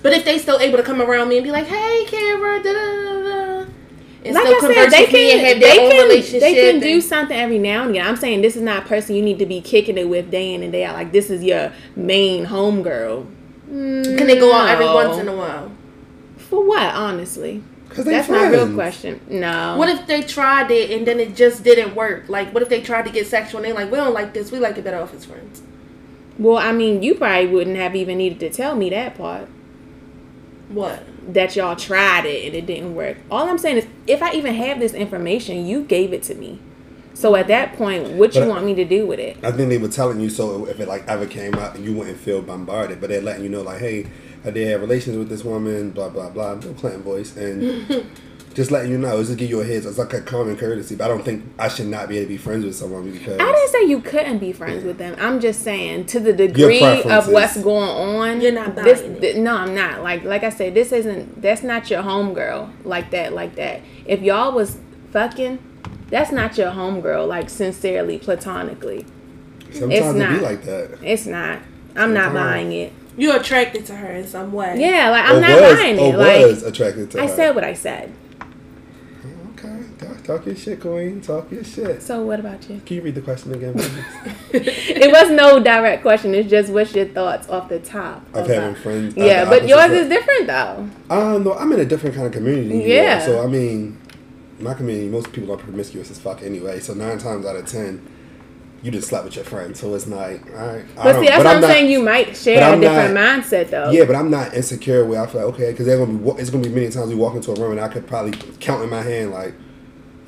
[SPEAKER 2] but if they still able to come around me and be like, "Hey, Kara," da da da da, and
[SPEAKER 1] like
[SPEAKER 2] still
[SPEAKER 1] I said, they
[SPEAKER 2] with me and
[SPEAKER 1] can
[SPEAKER 2] have
[SPEAKER 1] they
[SPEAKER 2] own
[SPEAKER 1] can
[SPEAKER 2] relationship,
[SPEAKER 1] they can do something every now and again. I'm saying this is not a person you need to be kicking it with day in and day out. Like this is your main homegirl.
[SPEAKER 2] Can they go out every once in a while?
[SPEAKER 1] For what? Honestly,
[SPEAKER 3] Because they
[SPEAKER 1] that's
[SPEAKER 3] friends.
[SPEAKER 1] my real question. No.
[SPEAKER 2] What if they tried it and then it just didn't work? Like, what if they tried to get sexual and they're like, we don't like this. We like it better off as friends.
[SPEAKER 1] well, I mean, you probably wouldn't have even needed to tell me that part.
[SPEAKER 2] What?
[SPEAKER 1] That y'all tried it and it didn't work. All I'm saying is, if I even have this information, you gave it to me. So at that point, what you
[SPEAKER 3] But-
[SPEAKER 1] want me to do with it?
[SPEAKER 3] I think they were telling you so if it like ever came up and you wouldn't feel bombarded, but they're letting you know like, hey, I did have relations with this woman, blah blah blah, no Clinton voice, and just letting you know, it's just give you a heads. It's like a common courtesy, but I don't think I should not be able to be friends with someone because
[SPEAKER 1] I didn't say you couldn't be friends with them. I'm just saying to the degree of what's going on.
[SPEAKER 2] You're not
[SPEAKER 1] this,
[SPEAKER 2] it.
[SPEAKER 1] th- no, I'm not. Like like I said, this isn't. That's not your homegirl. Like that. Like that. If y'all was fucking, that's not your homegirl. Like sincerely, platonically,
[SPEAKER 3] sometimes
[SPEAKER 1] it's
[SPEAKER 3] it be
[SPEAKER 1] not.
[SPEAKER 3] like that.
[SPEAKER 1] it's not. I'm not
[SPEAKER 3] Sometimes.
[SPEAKER 1] buying it.
[SPEAKER 2] You're attracted to her in some way.
[SPEAKER 1] Yeah, like I'm
[SPEAKER 3] or
[SPEAKER 1] not
[SPEAKER 3] was,
[SPEAKER 1] buying
[SPEAKER 3] or
[SPEAKER 1] it. Like
[SPEAKER 3] was attracted to
[SPEAKER 1] I
[SPEAKER 3] her.
[SPEAKER 1] said what I said.
[SPEAKER 3] Okay, talk, talk your shit, Queen. Talk your shit.
[SPEAKER 1] So what about you?
[SPEAKER 3] Can you read the question again,
[SPEAKER 1] it was no direct question. It's just what's your thoughts off the top
[SPEAKER 3] Of
[SPEAKER 1] about-
[SPEAKER 3] having friends.
[SPEAKER 1] Yeah, but yours is different though.
[SPEAKER 3] Um, no, I'm in a different kind of community.
[SPEAKER 1] Yeah.
[SPEAKER 3] are. So I mean, my community, most people are promiscuous as fuck anyway. So nine times out of ten, you just slept with your friend. So it's like, all right.
[SPEAKER 1] But see, that's
[SPEAKER 3] but
[SPEAKER 1] what I'm,
[SPEAKER 3] I'm not-
[SPEAKER 1] saying. You might share a different
[SPEAKER 3] not-
[SPEAKER 1] mindset though.
[SPEAKER 3] Yeah, but I'm not insecure where I feel like okay, because they're gonna be. It's gonna be many times we walk into a room and I could probably count in my hand like,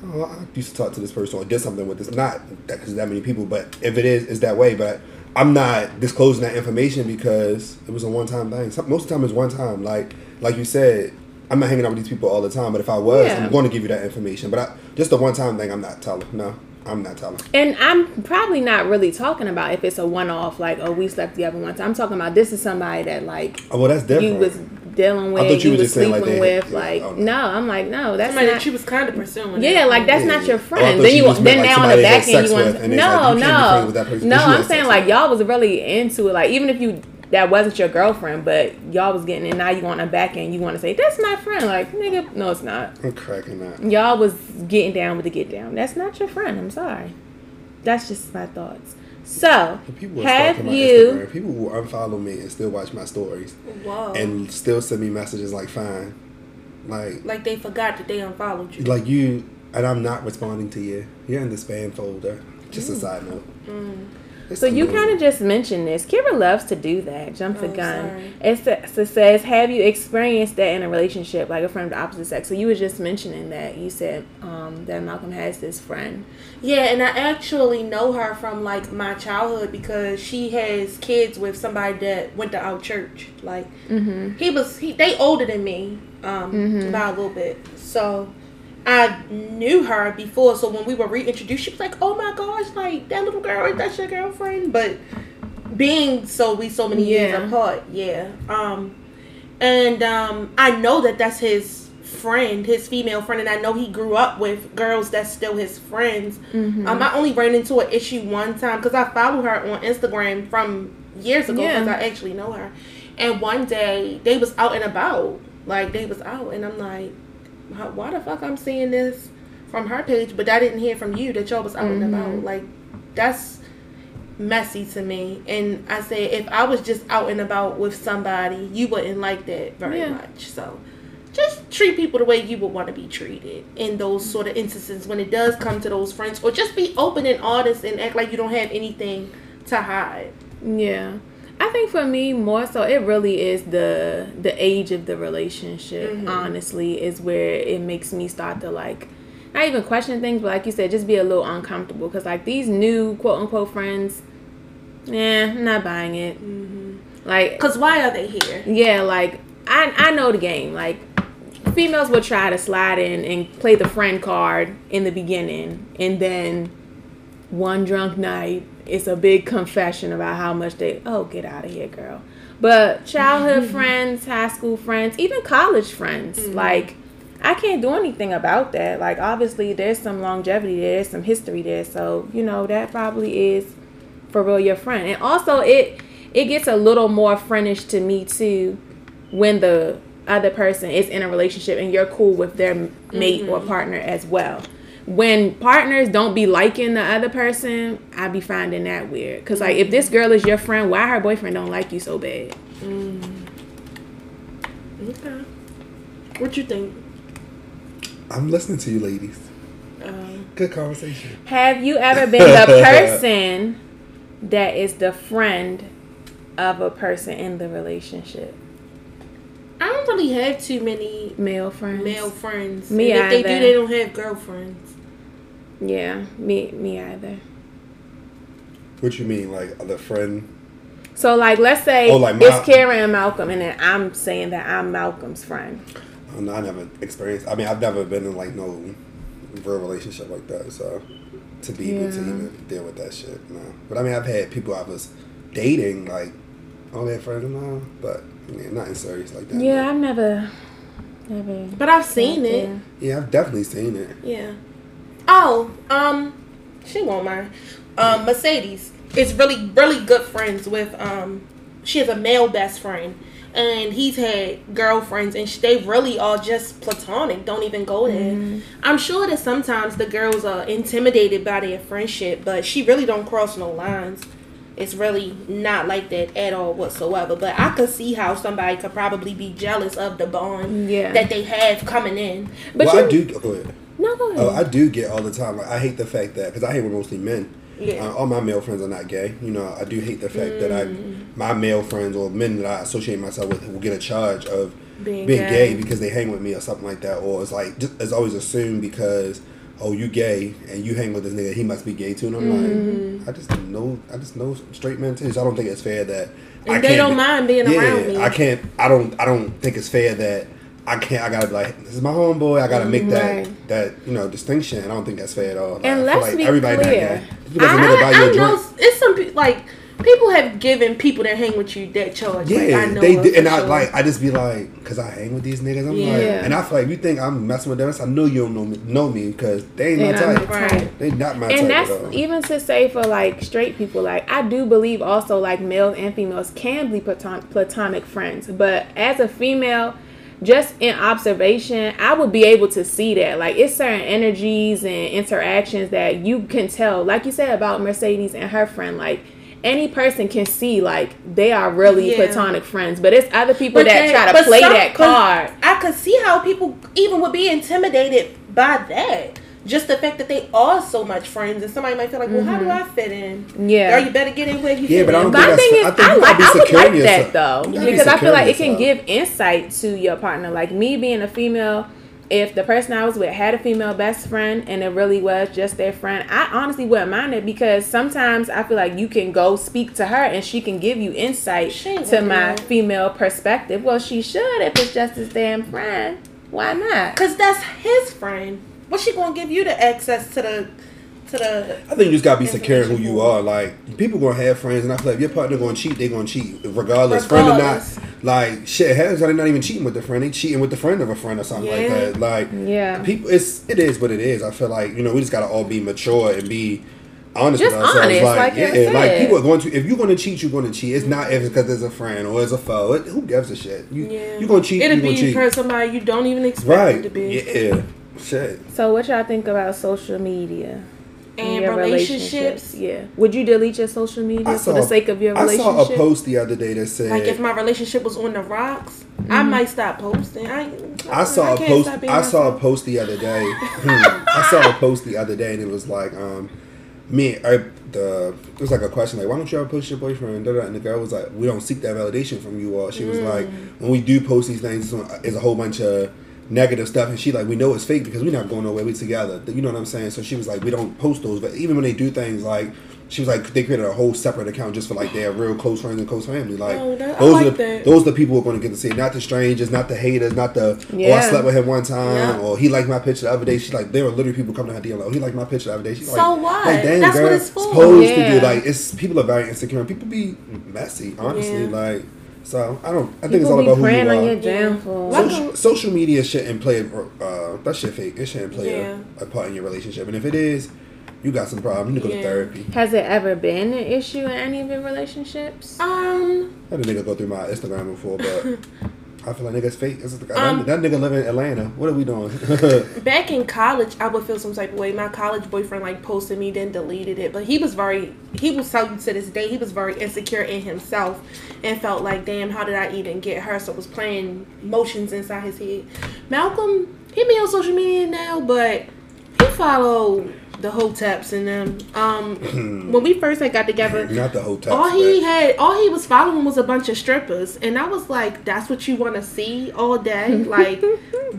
[SPEAKER 3] oh, I used to talk to this person or did something with this. Not that because that many people, but if it is, it's that way. But I'm not disclosing that information because it was a one time thing. Most of the time, it's one time. Like like you said. I'm not hanging out with these people all the time, but if I was,
[SPEAKER 1] Yeah.
[SPEAKER 3] I'm going to give you that information. But I, just the one time thing, I'm not telling. No, I'm not telling.
[SPEAKER 1] And I'm probably not really talking about if it's a one off, like, oh, we slept the together once. I'm talking about this is somebody that, like,
[SPEAKER 3] Oh, well, that's different.
[SPEAKER 1] you was dealing with, I
[SPEAKER 3] thought you
[SPEAKER 1] you,
[SPEAKER 3] was
[SPEAKER 1] was
[SPEAKER 3] just saying, like,
[SPEAKER 1] sleeping with.
[SPEAKER 3] yeah,
[SPEAKER 1] Like,
[SPEAKER 3] oh, no.
[SPEAKER 1] no, I'm like, no, that's
[SPEAKER 2] Somebody
[SPEAKER 1] not.
[SPEAKER 2] that she was kind of pursuing.
[SPEAKER 1] yeah, like that's
[SPEAKER 3] Yeah,
[SPEAKER 1] not your
[SPEAKER 3] yeah. Oh,
[SPEAKER 1] friend.
[SPEAKER 3] thought
[SPEAKER 1] then you,
[SPEAKER 3] just meant,
[SPEAKER 1] then
[SPEAKER 3] like,
[SPEAKER 1] now on the back end, you want
[SPEAKER 3] with, and it's
[SPEAKER 1] no,
[SPEAKER 3] like, you
[SPEAKER 1] no,
[SPEAKER 3] friends with that person
[SPEAKER 1] no. I'm saying like y'all was really into it. Like even if you that wasn't your girlfriend, but y'all was getting it. Now you want to back end, you want to say that's my friend. Like nigga, no, it's not.
[SPEAKER 3] I'm cracking up.
[SPEAKER 1] Y'all was getting down with the get down. That's not your friend. I'm sorry. That's just my thoughts. So,
[SPEAKER 3] People will
[SPEAKER 1] have
[SPEAKER 3] my
[SPEAKER 1] you?
[SPEAKER 3] Instagram. People will unfollow me and still watch my stories
[SPEAKER 2] Whoa.
[SPEAKER 3] and still send me messages like "fine," like
[SPEAKER 2] like they forgot that they unfollowed you.
[SPEAKER 3] like you, and I'm not responding to you. You're in the spam folder. Just a mm. side note. Mm. It's
[SPEAKER 1] So you kind of just mentioned this. Kira loves to do that. Jump the
[SPEAKER 2] Oh,
[SPEAKER 1] gun. It, it says, "Have you experienced that in a relationship, like a friend of the opposite sex?" So you were just mentioning that. You said um, that Malcolm has this friend.
[SPEAKER 2] Yeah, and I actually know her from like my childhood because she has kids with somebody that went to our church. Like
[SPEAKER 1] Mm-hmm.
[SPEAKER 2] he was, he they older than me um, by a little bit. So I knew her before. So when we were reintroduced, she was like, "Oh my gosh, like that little girl, that's your girlfriend." But being so we so many
[SPEAKER 1] Yeah.
[SPEAKER 2] years apart, yeah. Um, and um, I know that that's his friend, his female friend, and I know he grew up with girls that's still his friends.
[SPEAKER 1] Mm-hmm.
[SPEAKER 2] Um, I only ran into an issue one time because I follow her on Instagram from years ago
[SPEAKER 1] Yeah.
[SPEAKER 2] because I actually know her. And one day they was out and about, like they was out, and I'm like, "How- why the fuck I'm seeing this from her page, but I didn't hear from you that y'all was out and about. Mm-hmm. Like that's messy to me. And I say if I was just out and about with somebody, you wouldn't like that very
[SPEAKER 1] Yeah.
[SPEAKER 2] much. So just treat people the way you would want to be treated in those sort of instances when it does come to those friends or just be open and honest and act like you don't have anything to hide.
[SPEAKER 1] Yeah. I think for me more so it really is the the age of the relationship
[SPEAKER 2] Mm-hmm.
[SPEAKER 1] honestly is where it makes me start to like not even question things but like you said just be a little uncomfortable cuz like these new quote unquote friends yeah I'm not buying it
[SPEAKER 2] Mm-hmm.
[SPEAKER 1] like
[SPEAKER 2] Cause why are they here?
[SPEAKER 1] yeah like I I know the game like females will try to slide in and play the friend card in the beginning and then one drunk night it's a big confession about how much they oh get out of here girl But childhood friends, high school friends, even college friends, mm-hmm. like I can't do anything about that. Like obviously there's some longevity there, there's some history there. So, you know, that probably is for real your friend. And also it it gets a little more friendish to me too when the other person is in a relationship and you're cool with their mate or mm-hmm. partner as well. When partners don't be liking the other person, I be finding that weird. Cause like if this girl is your friend, why her boyfriend don't like you so bad?
[SPEAKER 2] Okay. What you think?
[SPEAKER 3] I'm listening to you, ladies.
[SPEAKER 2] Um,
[SPEAKER 3] Good conversation.
[SPEAKER 1] Have you ever been the person that is the friend of a person in the relationship?
[SPEAKER 2] I don't really have too many
[SPEAKER 1] Male friends.
[SPEAKER 2] male friends.
[SPEAKER 1] Me
[SPEAKER 2] and if they do, they don't have girlfriends.
[SPEAKER 1] Yeah, me me either.
[SPEAKER 3] What you mean, like the friend?
[SPEAKER 1] So like let's say
[SPEAKER 3] Oh, like
[SPEAKER 1] it's Karen and Malcolm and then I'm saying that I'm Malcolm's friend.
[SPEAKER 3] I, don't know, I never experienced. I mean, I've never been in like no real relationship like that. So to be able to even deal with that shit, no. But I mean, I've had people I was dating, like, oh, they're friends now, but yeah, nothing serious like that.
[SPEAKER 1] Yeah, I've never never
[SPEAKER 2] But I've seen it.
[SPEAKER 1] Yeah.
[SPEAKER 3] Yeah, I've definitely seen it.
[SPEAKER 2] Yeah. Oh, um, she won't mind. Um, Mercedes is really, really good friends with, um, she has a male best friend. And he's had girlfriends, and sh- they really are just platonic. Don't even go there. I'm sure that sometimes the girls are intimidated by their friendship, but she really don't cross no lines. It's really not like that at all whatsoever. But I could see how somebody could probably be jealous of the bond
[SPEAKER 1] Yeah.
[SPEAKER 2] that they have coming in.
[SPEAKER 1] But
[SPEAKER 3] well,
[SPEAKER 1] you,
[SPEAKER 3] I do. Go ahead.
[SPEAKER 1] No.
[SPEAKER 3] Oh, I do get all the time. Like, I hate the fact that because I hate with mostly men.
[SPEAKER 2] Yeah.
[SPEAKER 3] Uh, all my male friends are not gay. You know, I do hate the fact that I,
[SPEAKER 2] Mm.
[SPEAKER 3] my male friends or men that I associate myself with will get a charge of
[SPEAKER 2] Being
[SPEAKER 3] being,
[SPEAKER 2] gay.
[SPEAKER 3] gay. because they hang with me or something like that. Or it's like just, it's always assumed because oh you gay and you hang with this nigga he must be gay too. And I'm
[SPEAKER 2] Mm-hmm.
[SPEAKER 3] like I just know I just know straight men too. So I don't think it's fair that
[SPEAKER 2] And
[SPEAKER 3] I
[SPEAKER 2] they don't
[SPEAKER 3] be-
[SPEAKER 2] mind being
[SPEAKER 3] yeah,
[SPEAKER 2] around me.
[SPEAKER 3] I can't. I don't. I don't think it's fair that. I can't. I gotta be like, this is my homeboy. I gotta make that
[SPEAKER 1] Right.
[SPEAKER 3] that you know distinction. I don't think that's fair at all. Like,
[SPEAKER 1] And let's
[SPEAKER 3] like
[SPEAKER 1] be
[SPEAKER 3] everybody
[SPEAKER 1] clear.
[SPEAKER 3] gay. Just because a
[SPEAKER 2] I, I, I know
[SPEAKER 3] drink.
[SPEAKER 2] it's some people like people have given people that hang with you that charge.
[SPEAKER 3] Yeah,
[SPEAKER 2] like, I know
[SPEAKER 3] they
[SPEAKER 2] for
[SPEAKER 3] and I like. I just be like, cause I hang with these niggas. I'm
[SPEAKER 2] Yeah.
[SPEAKER 3] like, and I feel like you think I'm messing with them. I know you don't know me, know me, because they ain't
[SPEAKER 1] They
[SPEAKER 3] my type.
[SPEAKER 2] Right.
[SPEAKER 3] They not my
[SPEAKER 1] and
[SPEAKER 3] type
[SPEAKER 1] that's
[SPEAKER 3] at all.
[SPEAKER 1] even to say for like straight people like i do believe also like males and females can be platon- platonic friends but as a female just in observation i would be able to see that like it's certain energies and interactions that you can tell like you said about mercedes and her friend like any person can see like they are really
[SPEAKER 2] Yeah.
[SPEAKER 1] platonic friends but it's other people
[SPEAKER 2] But
[SPEAKER 1] that
[SPEAKER 2] they-
[SPEAKER 1] try to play
[SPEAKER 2] some-
[SPEAKER 1] that card
[SPEAKER 2] I could see how people even would be intimidated by that. Just the fact that they are so much friends, and somebody might feel like, "Well, how do I fit in?"
[SPEAKER 1] Mm-hmm. Yeah.
[SPEAKER 2] Girl, you better get in where you
[SPEAKER 3] Yeah,
[SPEAKER 2] fit
[SPEAKER 3] but I
[SPEAKER 2] in.
[SPEAKER 3] don't
[SPEAKER 1] My
[SPEAKER 3] think
[SPEAKER 1] thing is,
[SPEAKER 3] that's- I think
[SPEAKER 1] I like, I would like
[SPEAKER 3] in
[SPEAKER 1] that though,
[SPEAKER 3] You gotta be
[SPEAKER 1] because I feel
[SPEAKER 3] in
[SPEAKER 1] like it can give insight to your partner. Like me being a female, if the person I was with had a female best friend and it really was just their friend, I honestly wouldn't mind it because sometimes I feel like you can go speak to her and she can give you insight to my
[SPEAKER 2] that.
[SPEAKER 1] female perspective. Well, she should if it's just his damn friend. Why not?
[SPEAKER 2] Cause that's his friend. What's she gonna give you the access to the to the?
[SPEAKER 3] I think you just gotta be secure who you are. Like people gonna have friends, and I feel like if your partner gonna cheat, they gonna cheat regardless, friend or not. Like shit, hell, they're not even cheating with the friend; they cheating with the friend of a friend or something like that. Like
[SPEAKER 1] Yeah.
[SPEAKER 3] people, it's it is what it is. I feel like you know we just gotta all be mature and be honest
[SPEAKER 1] Just
[SPEAKER 3] with ourselves.
[SPEAKER 1] honest,
[SPEAKER 3] like,
[SPEAKER 1] like you
[SPEAKER 3] yeah, like
[SPEAKER 1] said.
[SPEAKER 3] people are going to if you're gonna cheat, you're gonna cheat. It's not if it's because there's a friend or it's a foe. It, who gives a shit? You
[SPEAKER 2] Yeah,
[SPEAKER 3] You're gonna cheat?
[SPEAKER 2] It'll
[SPEAKER 3] you gonna
[SPEAKER 2] be
[SPEAKER 3] cheat?
[SPEAKER 2] for somebody you don't even expect
[SPEAKER 3] right?
[SPEAKER 2] it to be.
[SPEAKER 3] Yeah. Shit.
[SPEAKER 1] So what y'all think about social media? in
[SPEAKER 2] And
[SPEAKER 1] your
[SPEAKER 2] relationships.
[SPEAKER 1] Yeah. Would you delete your social media for the sake of your relationship?
[SPEAKER 3] I saw a post the other day that said
[SPEAKER 2] Like if my relationship was on the rocks, I might stop posting. I,
[SPEAKER 3] Mm-hmm. I saw a post.
[SPEAKER 2] stop being
[SPEAKER 3] I saw a post the other day. Hmm. I saw a post the other day, and it was like, um, me. I, the it was like a question like, why don't you ever post your boyfriend? And the girl was like, we don't seek that validation from you all. She was
[SPEAKER 2] Mm.
[SPEAKER 3] like, when we do post these things, it's a whole bunch of negative stuff, and she like, we know it's fake because we're not going nowhere. We together. You know what I'm saying? So she was like, we don't post those, but even when they do things like. She was like, they created a whole separate account just for like their real close friends and close family. Like
[SPEAKER 2] Oh, that-
[SPEAKER 3] those
[SPEAKER 2] like
[SPEAKER 3] are the,
[SPEAKER 2] that.
[SPEAKER 3] those are the people who are going to get to see not the strangers, not the haters, not the oh I slept with him one time
[SPEAKER 2] Yeah.
[SPEAKER 3] or he liked my picture the other day. She's like, there were literally people coming to her DM like, oh, he liked my picture the other day. She's
[SPEAKER 2] So
[SPEAKER 3] like,
[SPEAKER 2] what?
[SPEAKER 3] Like, damn,
[SPEAKER 2] That's what it's for.
[SPEAKER 3] supposed to
[SPEAKER 1] Yeah.
[SPEAKER 3] do like it's people are very insecure and people be messy. Honestly,
[SPEAKER 2] Yeah.
[SPEAKER 3] like So I don't. I think it's all
[SPEAKER 1] be
[SPEAKER 3] about who
[SPEAKER 1] praying
[SPEAKER 3] you
[SPEAKER 1] on
[SPEAKER 3] are.
[SPEAKER 1] your
[SPEAKER 3] Social, social media shouldn't play. Uh, that shit fake. It shouldn't play
[SPEAKER 2] Yeah.
[SPEAKER 3] a, a part in your relationship. And if it is, you got some problem. You need to go
[SPEAKER 2] Yeah.
[SPEAKER 3] to therapy.
[SPEAKER 1] Has it ever been an issue in any of your relationships?
[SPEAKER 2] Um,
[SPEAKER 3] I had a nigga go through my Instagram before, but I feel like nigga's fake. It's- that,
[SPEAKER 2] Um,
[SPEAKER 3] that nigga live in Atlanta. What are we doing?
[SPEAKER 2] back in college, I would feel some type of way. My college boyfriend like posted me, then deleted it. But he was very, he was you to this day, he was very insecure in himself, and felt like, damn, how did I even get her? So was playing motions inside his head. Malcolm, he be on social media now, but he follow the hoteps and them. Um, when we first had got together,
[SPEAKER 3] Not the hotel.
[SPEAKER 2] all he had, all he was following was a bunch of strippers, and I was like, "That's what you want to see all day? Like,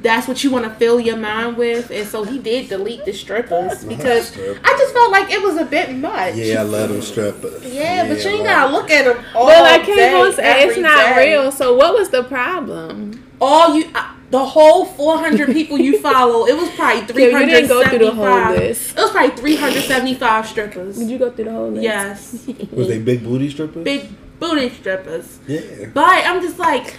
[SPEAKER 2] that's what you want to fill your mind with?" And so he did delete the strippers because
[SPEAKER 3] Strip.
[SPEAKER 2] I just felt like it was a bit much.
[SPEAKER 3] Yeah, I love them strippers.
[SPEAKER 2] Yeah, but you ain't gotta look at them all
[SPEAKER 1] well, I
[SPEAKER 2] day,
[SPEAKER 1] can't say it's not
[SPEAKER 2] day.
[SPEAKER 1] real. So what was the problem?
[SPEAKER 2] All you, uh, the whole 400 people you follow, it was probably
[SPEAKER 1] Yeah, you didn't
[SPEAKER 2] 375.
[SPEAKER 1] go through the whole list.
[SPEAKER 2] It was probably 375 strippers.
[SPEAKER 1] Did you go through the whole list?
[SPEAKER 2] Yes,
[SPEAKER 3] Was they big booty strippers?
[SPEAKER 2] big booty strippers.
[SPEAKER 3] Yeah.
[SPEAKER 2] But I'm just like,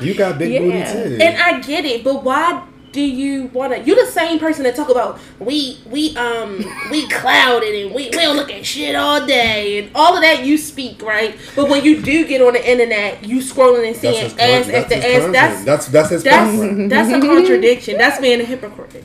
[SPEAKER 3] You got big
[SPEAKER 1] Yeah.
[SPEAKER 3] booty too.
[SPEAKER 2] And I get it, but why do you want to? You're the same person that talk about we we um we clouded and we, we don't look at shit all day and all of that. You speak right, but when you do get on the internet, you scrolling and seeing
[SPEAKER 3] his,
[SPEAKER 2] ass
[SPEAKER 3] con-
[SPEAKER 2] after ass. That's
[SPEAKER 3] that's that's his
[SPEAKER 2] that's that's a contradiction. That's being a hypocrite.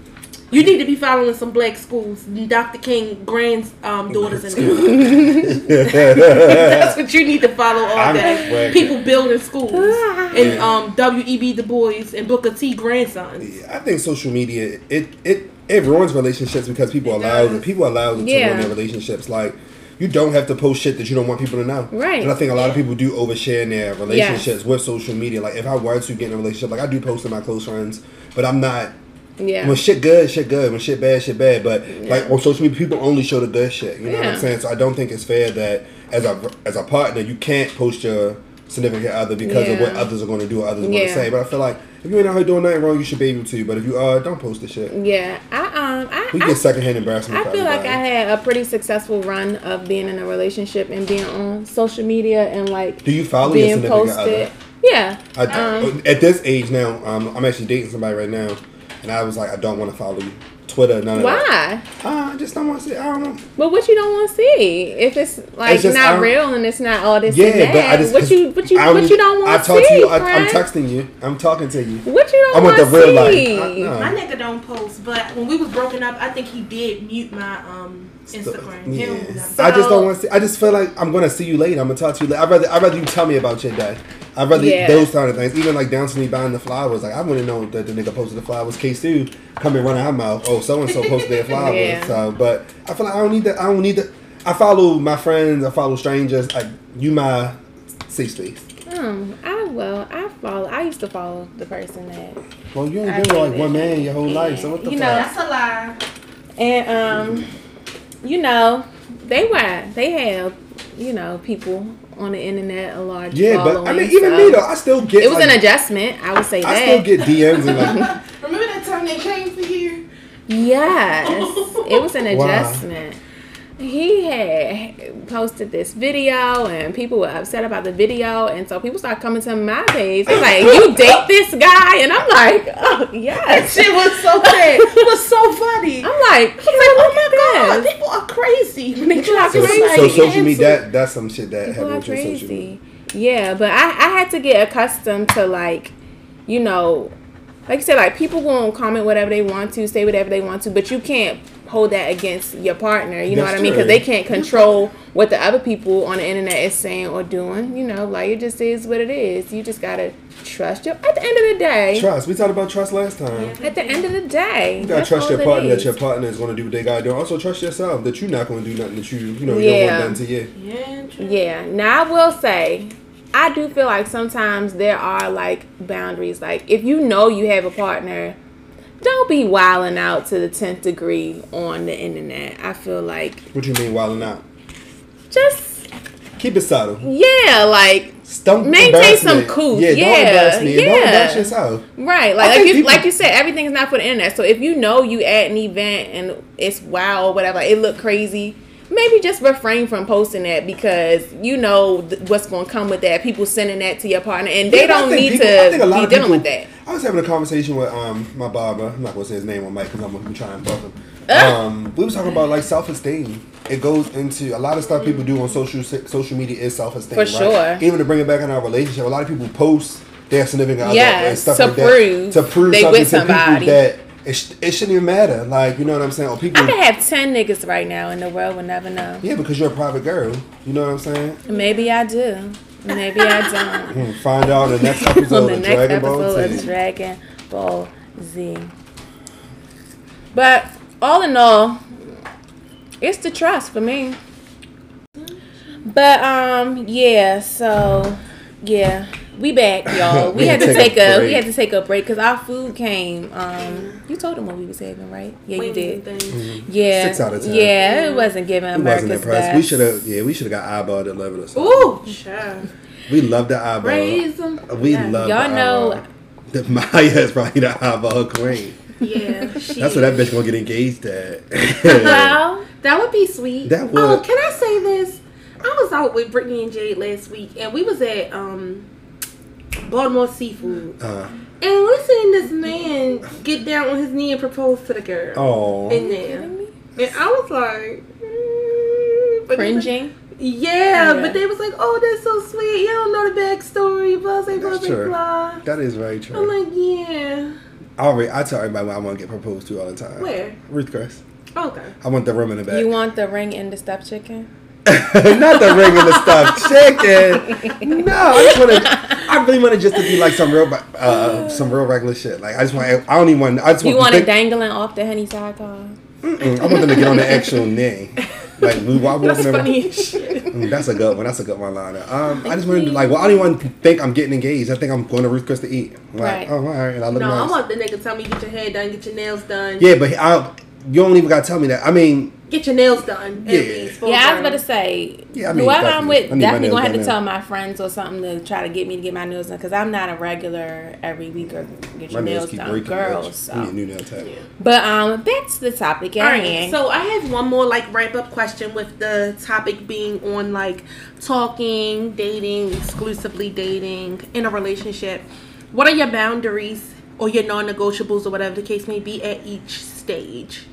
[SPEAKER 2] You need to be following some black schools, Dr. King grand um, daughters and them. That's what you need to follow all
[SPEAKER 3] I'm
[SPEAKER 2] day.
[SPEAKER 3] swag.
[SPEAKER 2] People building schools and
[SPEAKER 3] Yeah.
[SPEAKER 2] um, W.E.B. Du Bois and Booker T. grandsons.
[SPEAKER 3] I think social media it it it ruins relationships because people
[SPEAKER 2] It
[SPEAKER 3] allow
[SPEAKER 2] does.
[SPEAKER 3] people allow it to
[SPEAKER 1] Yeah.
[SPEAKER 3] ruin their relationships. Like you don't have to post shit that you don't want people to know.
[SPEAKER 1] Right.
[SPEAKER 3] And I think a lot of people do overshare in their relationships with social media. Like if I were to get in a relationship, like I do post to my close friends, but I'm not
[SPEAKER 1] Yeah.
[SPEAKER 3] when shit good, shit good. When shit bad, shit bad. But like on social media, people only show the good shit. You know what I'm saying? So I don't think it's fair that as a as a partner, you can't post your significant other because of what others are going to do or others are going to say. But I feel like if you ain't out here doing nothing wrong, you should be able to. But if you are, don't post the shit.
[SPEAKER 1] Yeah. I um I,
[SPEAKER 3] We
[SPEAKER 1] I
[SPEAKER 3] get secondhand embarrassment.
[SPEAKER 1] I feel like I had a pretty successful run of being in a relationship and being on social media and like
[SPEAKER 3] Do you follow your
[SPEAKER 1] being
[SPEAKER 3] significant
[SPEAKER 1] posted.
[SPEAKER 3] other?
[SPEAKER 1] Yeah.
[SPEAKER 3] I,
[SPEAKER 1] um,
[SPEAKER 3] at this age now, um, I'm actually dating somebody right now, and I was like, I don't want to follow you. Twitter, none of that.
[SPEAKER 1] why?
[SPEAKER 3] Uh, I just don't want to see. I don't know.
[SPEAKER 1] But what you don't want to see if it's like
[SPEAKER 3] It's just,
[SPEAKER 1] not
[SPEAKER 3] don't-
[SPEAKER 1] real and it's not all this
[SPEAKER 3] Yeah,
[SPEAKER 1] and that.
[SPEAKER 3] but I just
[SPEAKER 1] what you what you
[SPEAKER 3] I
[SPEAKER 1] what you don't want to
[SPEAKER 3] talk
[SPEAKER 1] see?
[SPEAKER 3] to you. I, I'm texting you. I'm talking to you.
[SPEAKER 1] What you don't want to see?
[SPEAKER 3] I want
[SPEAKER 1] want
[SPEAKER 3] the
[SPEAKER 1] to
[SPEAKER 3] real life.
[SPEAKER 1] see?
[SPEAKER 3] I- no.
[SPEAKER 2] My nigga don't post, but when we was broken up, I think he did mute my um Instagram.
[SPEAKER 3] Yeah.
[SPEAKER 2] don't do nothing.
[SPEAKER 3] I just don't want to see. I just feel like I'm gonna see you later. I'm gonna talk to you later. I'd rather I'd rather you tell me about your day. I'd rather
[SPEAKER 1] Yeah.
[SPEAKER 3] those kind of things. Even like down to me buying the flowers. Like I wouldn't know that the nigga posted the flowers. K Sue come and run her mouth. Oh, so and so posted their flowers.
[SPEAKER 1] Yeah.
[SPEAKER 3] So, but I feel like I don't need that. I don't need that. I follow my friends. I follow strangers. Like you, my safe space.
[SPEAKER 1] Um, I well, I follow. I used to follow the person that,
[SPEAKER 3] Well, you
[SPEAKER 1] I
[SPEAKER 3] ain't been with like one man your whole life. So what the
[SPEAKER 1] You
[SPEAKER 3] fuck?
[SPEAKER 1] know,
[SPEAKER 2] That's a lie.
[SPEAKER 1] and um, you know, they were they have you know people on the internet a large
[SPEAKER 3] yeah, but I mean, even
[SPEAKER 1] so
[SPEAKER 3] me though, I still get.
[SPEAKER 1] It was
[SPEAKER 3] like,
[SPEAKER 1] an adjustment. I would say that
[SPEAKER 3] I
[SPEAKER 1] that.
[SPEAKER 3] still get DMs and like.
[SPEAKER 2] Remember that time they came for you?
[SPEAKER 1] Yes, it was an
[SPEAKER 3] Why?
[SPEAKER 1] adjustment. He had posted this video, and people were upset about the video, and so people started coming to my page. They're like, "You date this guy?" And I'm like, "Oh yes."
[SPEAKER 2] Shit was so bad. It was so funny.
[SPEAKER 1] I'm like,
[SPEAKER 2] I was like, oh, oh my god,
[SPEAKER 1] this.
[SPEAKER 2] people are crazy when they
[SPEAKER 1] People
[SPEAKER 2] try
[SPEAKER 1] are
[SPEAKER 2] to
[SPEAKER 3] So,
[SPEAKER 1] crazy.
[SPEAKER 3] so social media that that's some shit that
[SPEAKER 1] People
[SPEAKER 3] happens
[SPEAKER 1] are
[SPEAKER 3] with social media.
[SPEAKER 1] Yeah, but I, I had to get accustomed to like, you know, like you said, like people gonna comment whatever they want to, say whatever they want to, but you can't hold that against your partner. You know
[SPEAKER 3] That's
[SPEAKER 1] what I mean? Because they can't control what the other people on the internet is saying or doing. You know, like it just is what it is. You just gotta trust your. At the end of the day,
[SPEAKER 3] Trust. We talked about trust last time.
[SPEAKER 1] at the end of the day,
[SPEAKER 3] You gotta trust your partner That your partner is gonna do what they gotta do. Also trust yourself that you're not gonna do nothing that you you know you
[SPEAKER 1] Yeah.
[SPEAKER 3] don't want done to you.
[SPEAKER 2] Yeah, true.
[SPEAKER 1] Yeah. Now I will say, I do feel like sometimes there are like boundaries. Like if you know you have a partner, don't be wilding out to the tenth degree on the internet. I feel like
[SPEAKER 3] What you mean wilding out?
[SPEAKER 1] just
[SPEAKER 3] Keep it subtle.
[SPEAKER 1] yeah, like
[SPEAKER 3] Don't
[SPEAKER 1] Maintain some
[SPEAKER 3] me.
[SPEAKER 1] couth.
[SPEAKER 3] Yeah, don't
[SPEAKER 1] Yeah,
[SPEAKER 3] embarrass me. and Don't
[SPEAKER 1] yeah.
[SPEAKER 3] embarrass yourself.
[SPEAKER 1] right, like like you
[SPEAKER 3] people-
[SPEAKER 1] like you said, everything's not for the internet. So if you know you at an event and it's wow or whatever, it look crazy. Maybe just refrain from posting that because you know th- what's going to come with that. People sending that to your partner, and they
[SPEAKER 3] Yeah,
[SPEAKER 1] don't need
[SPEAKER 3] people- I think a
[SPEAKER 1] to
[SPEAKER 3] lot
[SPEAKER 1] be
[SPEAKER 3] of
[SPEAKER 1] dealing
[SPEAKER 3] people-
[SPEAKER 1] with that.
[SPEAKER 3] I was having a conversation with um my barber. I'm not gonna say his name on mic because I'm gonna be trying to fuck him.
[SPEAKER 1] Ah.
[SPEAKER 3] Um, we was talking about like self esteem. It goes into a lot of stuff people do on social social media is self esteem.
[SPEAKER 1] For
[SPEAKER 3] right?
[SPEAKER 1] sure.
[SPEAKER 3] Even to bring it back in our relationship, a lot of people post their significant other
[SPEAKER 1] Yes,
[SPEAKER 3] and stuff
[SPEAKER 1] to
[SPEAKER 3] like that
[SPEAKER 1] prove
[SPEAKER 3] to prove something
[SPEAKER 1] with
[SPEAKER 3] to
[SPEAKER 1] somebody.
[SPEAKER 3] people that it, sh- it shouldn't even matter. Like you know what I'm saying? Or people.
[SPEAKER 1] I could have ten niggas right now, and the world would never know.
[SPEAKER 3] yeah, because you're a private girl. You know what I'm saying?
[SPEAKER 1] Maybe I do. Maybe I don't.
[SPEAKER 3] Find out in the next episode
[SPEAKER 1] the
[SPEAKER 3] of
[SPEAKER 1] next
[SPEAKER 3] Dragon Ball
[SPEAKER 1] episode
[SPEAKER 3] Z.
[SPEAKER 1] of Dragon Ball Z. But all in all, it's the trust for me. But um, yeah. So yeah, we back, y'all. We,
[SPEAKER 3] We
[SPEAKER 1] had to take
[SPEAKER 3] take a
[SPEAKER 1] a we had to take a break because our food came. Um, you told them what we was having, right? Yeah, you did. Yeah,
[SPEAKER 3] Six out of ten.
[SPEAKER 1] Yeah, it wasn't giving
[SPEAKER 3] We
[SPEAKER 1] America's
[SPEAKER 3] wasn't impressed.
[SPEAKER 1] best.
[SPEAKER 3] We should have, yeah, we should have got eyeball delivered or something.
[SPEAKER 2] Ooh, sure.
[SPEAKER 3] We love the eyeball.
[SPEAKER 2] Raise 'em.
[SPEAKER 3] We
[SPEAKER 2] Yeah.
[SPEAKER 3] love
[SPEAKER 1] Y'all
[SPEAKER 3] the
[SPEAKER 1] know-
[SPEAKER 3] eyeball. The Maya is probably the eyeball queen.
[SPEAKER 2] Yeah, she
[SPEAKER 3] That's what that bitch gonna get engaged at.
[SPEAKER 1] Well,
[SPEAKER 2] That would be sweet.
[SPEAKER 3] That would.
[SPEAKER 2] Oh, can I say this? I was out with Brittany and Jade last week, and we was at um Baltimore Seafood,
[SPEAKER 3] uh,
[SPEAKER 2] and we seen this man get down on his knee and propose to the girl
[SPEAKER 3] oh,
[SPEAKER 2] in there, and I was like, mm, but-
[SPEAKER 1] cringing.
[SPEAKER 2] Yeah,
[SPEAKER 1] Yeah.
[SPEAKER 2] but they was like, "Oh, that's so sweet. You don't know the backstory." Blah blah blah
[SPEAKER 3] That's
[SPEAKER 2] blah
[SPEAKER 3] true.
[SPEAKER 2] blah.
[SPEAKER 3] that is very
[SPEAKER 2] I'm like, "Yeah,
[SPEAKER 3] I already, I tell everybody what I want to get proposed to all the time.
[SPEAKER 2] where?
[SPEAKER 3] Ruth Chris.
[SPEAKER 2] Okay."
[SPEAKER 3] I want the room in the back.
[SPEAKER 1] You want the ring and the stuffed chicken?
[SPEAKER 3] Not the ring and the stuffed chicken. No, I just want to. I really want it just to be like some real, uh, some real regular shit. Like I just want. I don't even want. I just want.
[SPEAKER 1] You want
[SPEAKER 3] to
[SPEAKER 1] it dangling off the honey sidecar?
[SPEAKER 3] Mm, I want them to get on the actual knee. Like we walk
[SPEAKER 2] That's
[SPEAKER 3] walking
[SPEAKER 2] funny shit.
[SPEAKER 3] Mm, That's a good one. That's a good one Lana. Um, I just wanted to like, well, I don't even think I'm getting engaged. I think I'm going to Ruth Chris to eat. Like,
[SPEAKER 1] Right.
[SPEAKER 3] oh, all right, and I look
[SPEAKER 2] No,
[SPEAKER 3] nice.
[SPEAKER 2] I want the nigga to tell me get your hair done, get your nails done.
[SPEAKER 3] yeah, but I, you don't even gotta tell me that. I mean,
[SPEAKER 2] Get your nails done. at
[SPEAKER 3] Yeah.
[SPEAKER 2] least,
[SPEAKER 1] Yeah, I was
[SPEAKER 2] term.
[SPEAKER 1] about to say,
[SPEAKER 3] Yeah, I mean,
[SPEAKER 1] whoever I'm
[SPEAKER 3] definitely. I
[SPEAKER 1] with, definitely gonna have to
[SPEAKER 3] done
[SPEAKER 1] tell my friends or something to try to get me to get my nails done because I'm not a regular every week or get
[SPEAKER 3] my
[SPEAKER 1] your
[SPEAKER 3] nails
[SPEAKER 1] nails
[SPEAKER 3] keep
[SPEAKER 1] done,
[SPEAKER 3] breaking.
[SPEAKER 1] girls.
[SPEAKER 3] need a
[SPEAKER 1] So.
[SPEAKER 3] new nail tech.
[SPEAKER 1] But um, that's the topic
[SPEAKER 2] All
[SPEAKER 1] at
[SPEAKER 2] right,
[SPEAKER 1] hand.
[SPEAKER 2] so I have one more like wrap up question with the topic being on like talking, dating, exclusively dating in a relationship. What are your boundaries or your non negotiables or whatever the case may be at each stage?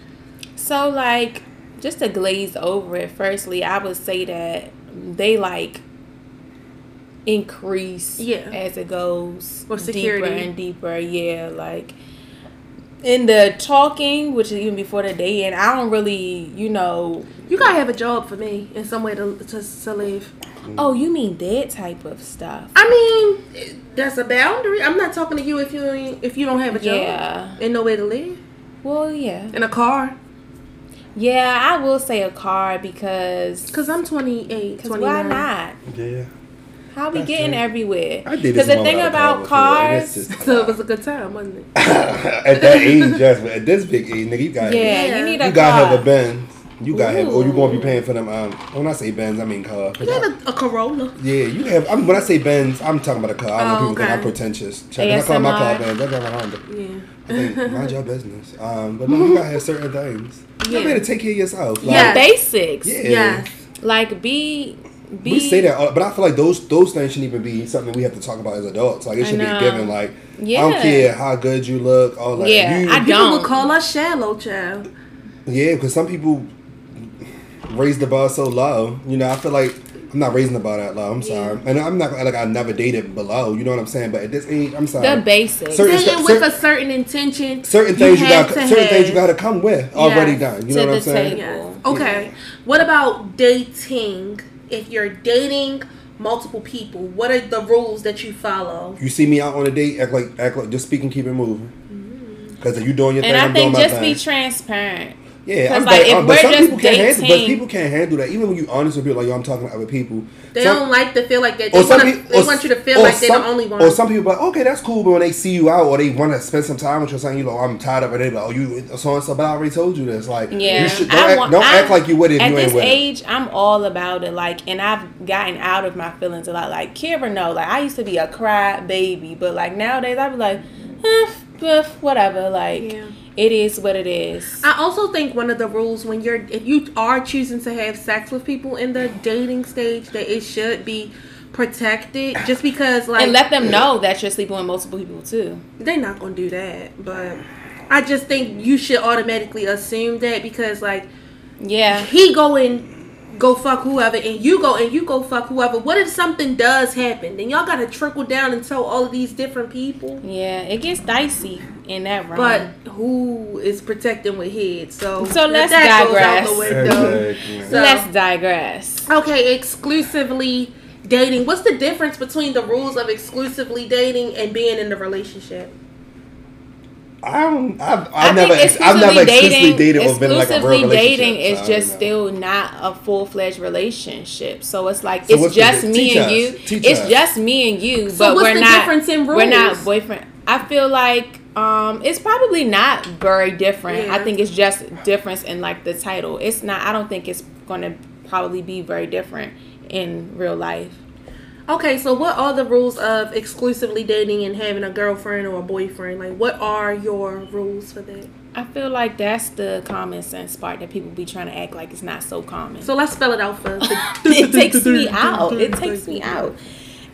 [SPEAKER 1] So like just to glaze over it, firstly, I would say that they like increase
[SPEAKER 2] Yeah.
[SPEAKER 1] as it goes
[SPEAKER 2] With
[SPEAKER 1] deeper and deeper. Yeah, like in the talking, which is even before the day, and I don't really, you know.
[SPEAKER 2] You gotta have a job for me and somewhere to, to, to live.
[SPEAKER 1] Oh, you mean that type of stuff?
[SPEAKER 2] I mean, that's a boundary. I'm not talking to you if you if you don't have a job
[SPEAKER 1] Yeah.
[SPEAKER 2] and nowhere to live
[SPEAKER 1] Well, yeah,
[SPEAKER 2] in a car.
[SPEAKER 1] Yeah. I will say a car because
[SPEAKER 2] Cause I'm 28,
[SPEAKER 1] Cause why not?
[SPEAKER 3] Yeah.
[SPEAKER 1] How we getting
[SPEAKER 3] true.
[SPEAKER 1] everywhere?
[SPEAKER 3] I did
[SPEAKER 1] Because the thing about cars,
[SPEAKER 2] So it was a good time, wasn't it?
[SPEAKER 3] at that age, yes, but at this big age, nigga, you got
[SPEAKER 1] yeah,
[SPEAKER 2] Yeah.
[SPEAKER 1] you need a
[SPEAKER 3] you
[SPEAKER 1] car.
[SPEAKER 3] gotta have a Benz. You gotta have, or you gonna be paying for them. Um, when I say Benz, I mean car.
[SPEAKER 2] You have a, a Corolla.
[SPEAKER 3] Yeah, you have. I mean, when I say Benz, I'm talking about a car. I know
[SPEAKER 2] Oh,
[SPEAKER 3] people think I'm pretentious. Check, when I call my car
[SPEAKER 1] ASMR.
[SPEAKER 3] Benz. I drive a Honda.
[SPEAKER 2] Yeah.
[SPEAKER 3] I think mind your business. Um, but no, you gotta have certain things.
[SPEAKER 2] Yeah.
[SPEAKER 3] You better take care of yourself. Like,
[SPEAKER 2] Yeah.
[SPEAKER 1] Basics.
[SPEAKER 3] Yeah.
[SPEAKER 2] Yes.
[SPEAKER 1] Like be be
[SPEAKER 3] We say that, uh, but I feel like those those things shouldn't even be something we have to talk about as adults. Like it should be a given. Like
[SPEAKER 1] yeah.
[SPEAKER 3] I don't care how good you look. All that.
[SPEAKER 1] Yeah,
[SPEAKER 3] you,
[SPEAKER 1] I
[SPEAKER 2] People
[SPEAKER 1] don't.
[SPEAKER 2] would call us shallow, child.
[SPEAKER 3] Yeah, because some people raise the bar so low. You know, I feel like I'm not raising the bar that low. I'm sorry, and I'm not like I never dated below. You know what I'm saying? But at this age, I'm sorry.
[SPEAKER 1] the basics.
[SPEAKER 3] Certain
[SPEAKER 2] Dating with
[SPEAKER 3] cer-
[SPEAKER 2] a certain intention.
[SPEAKER 3] certain things you,
[SPEAKER 2] have
[SPEAKER 3] got.
[SPEAKER 2] to
[SPEAKER 3] Certain things you got to come with already
[SPEAKER 2] Yes.
[SPEAKER 3] done. You
[SPEAKER 1] To
[SPEAKER 3] know what I'm saying?
[SPEAKER 1] table.
[SPEAKER 2] Yes. Okay. What about dating? If you're dating multiple people, what are the rules that you follow?
[SPEAKER 3] You see me out on a date, act like act like just speak and keep it moving. Mm-hmm. Because if you doing your
[SPEAKER 1] and
[SPEAKER 3] thing,
[SPEAKER 1] I
[SPEAKER 3] I'm
[SPEAKER 1] think
[SPEAKER 3] doing my
[SPEAKER 1] just be transparent.
[SPEAKER 3] Yeah,
[SPEAKER 1] 'Cause,
[SPEAKER 3] I'm
[SPEAKER 1] like,
[SPEAKER 3] like,
[SPEAKER 1] if
[SPEAKER 3] um, but
[SPEAKER 1] we're
[SPEAKER 3] some
[SPEAKER 1] just
[SPEAKER 3] people can't handle. But people can't handle that. Even when you honest with people, like yo, I'm talking to other people.
[SPEAKER 2] They
[SPEAKER 3] some-
[SPEAKER 2] don't like to feel like that. They,
[SPEAKER 3] or some
[SPEAKER 2] wanna,
[SPEAKER 3] people,
[SPEAKER 2] they want you to feel
[SPEAKER 3] or
[SPEAKER 2] like they're
[SPEAKER 3] some-
[SPEAKER 2] the only one.
[SPEAKER 3] Or some people like, okay, that's cool, but when they see you out or they want to spend some time with you, or something, you know, I'm tired of it. They be like, oh, you so and so, but I already told you this. Like,
[SPEAKER 1] Yeah,
[SPEAKER 3] you should don't,
[SPEAKER 1] I
[SPEAKER 3] act,
[SPEAKER 1] want-
[SPEAKER 3] don't
[SPEAKER 1] I-
[SPEAKER 3] act like you would if
[SPEAKER 1] At
[SPEAKER 3] you ain't
[SPEAKER 1] this
[SPEAKER 3] with it.
[SPEAKER 1] age, I'm all about it. Like, and I've gotten out of my feelings a lot. Like, Kira, no, like I used to be a cry baby, but like nowadays, I be like, eh, eh, whatever. Like,
[SPEAKER 2] Yeah.
[SPEAKER 1] It is what it is.
[SPEAKER 2] I also think one of the rules when you're if you are choosing to have sex with people in the dating stage that it should be protected just because like
[SPEAKER 1] and let them know that you're sleeping with multiple people too.
[SPEAKER 2] they're not gonna do that but I just think you should automatically assume that because like
[SPEAKER 1] Yeah.
[SPEAKER 2] he go and go fuck whoever and you go and you go fuck whoever what if something does happen then y'all gotta trickle down and tell all of these different people
[SPEAKER 1] Yeah, it gets dicey in that realm.
[SPEAKER 2] but who is protecting with head so
[SPEAKER 1] So let's
[SPEAKER 2] that
[SPEAKER 1] digress.
[SPEAKER 3] Exactly.
[SPEAKER 2] So-
[SPEAKER 1] let's digress.
[SPEAKER 2] Okay, exclusively dating. What's the difference between the rules of exclusively dating and being in a relationship?
[SPEAKER 3] I don't. I've, I've
[SPEAKER 1] I
[SPEAKER 3] never. I've never
[SPEAKER 1] exclusively
[SPEAKER 3] exclusively
[SPEAKER 1] dating,
[SPEAKER 3] dated or been like a real
[SPEAKER 1] exclusively
[SPEAKER 3] relationship.
[SPEAKER 1] dating is
[SPEAKER 3] I
[SPEAKER 1] just still not a full fledged relationship. So it's like
[SPEAKER 3] So
[SPEAKER 1] it's
[SPEAKER 3] what's the
[SPEAKER 1] just me and
[SPEAKER 3] us.
[SPEAKER 1] you.
[SPEAKER 3] Teach
[SPEAKER 1] it's
[SPEAKER 3] us.
[SPEAKER 1] just me and you.
[SPEAKER 2] So
[SPEAKER 1] but
[SPEAKER 2] what's
[SPEAKER 1] we're
[SPEAKER 2] the
[SPEAKER 1] not.
[SPEAKER 2] difference in
[SPEAKER 1] We're not boyfriend. I feel like um, it's probably not very different.
[SPEAKER 2] Yeah.
[SPEAKER 1] I think it's just difference in like the title. It's not. I don't think it's gonna probably be very different in real life.
[SPEAKER 2] Okay, so what are the rules of exclusively dating and having a girlfriend or a boyfriend? Like, what are your rules for that?
[SPEAKER 1] I feel like that's the common sense part that people be trying to act like it's not so common.
[SPEAKER 2] So let's spell it out first.
[SPEAKER 1] it takes me out. It takes me out.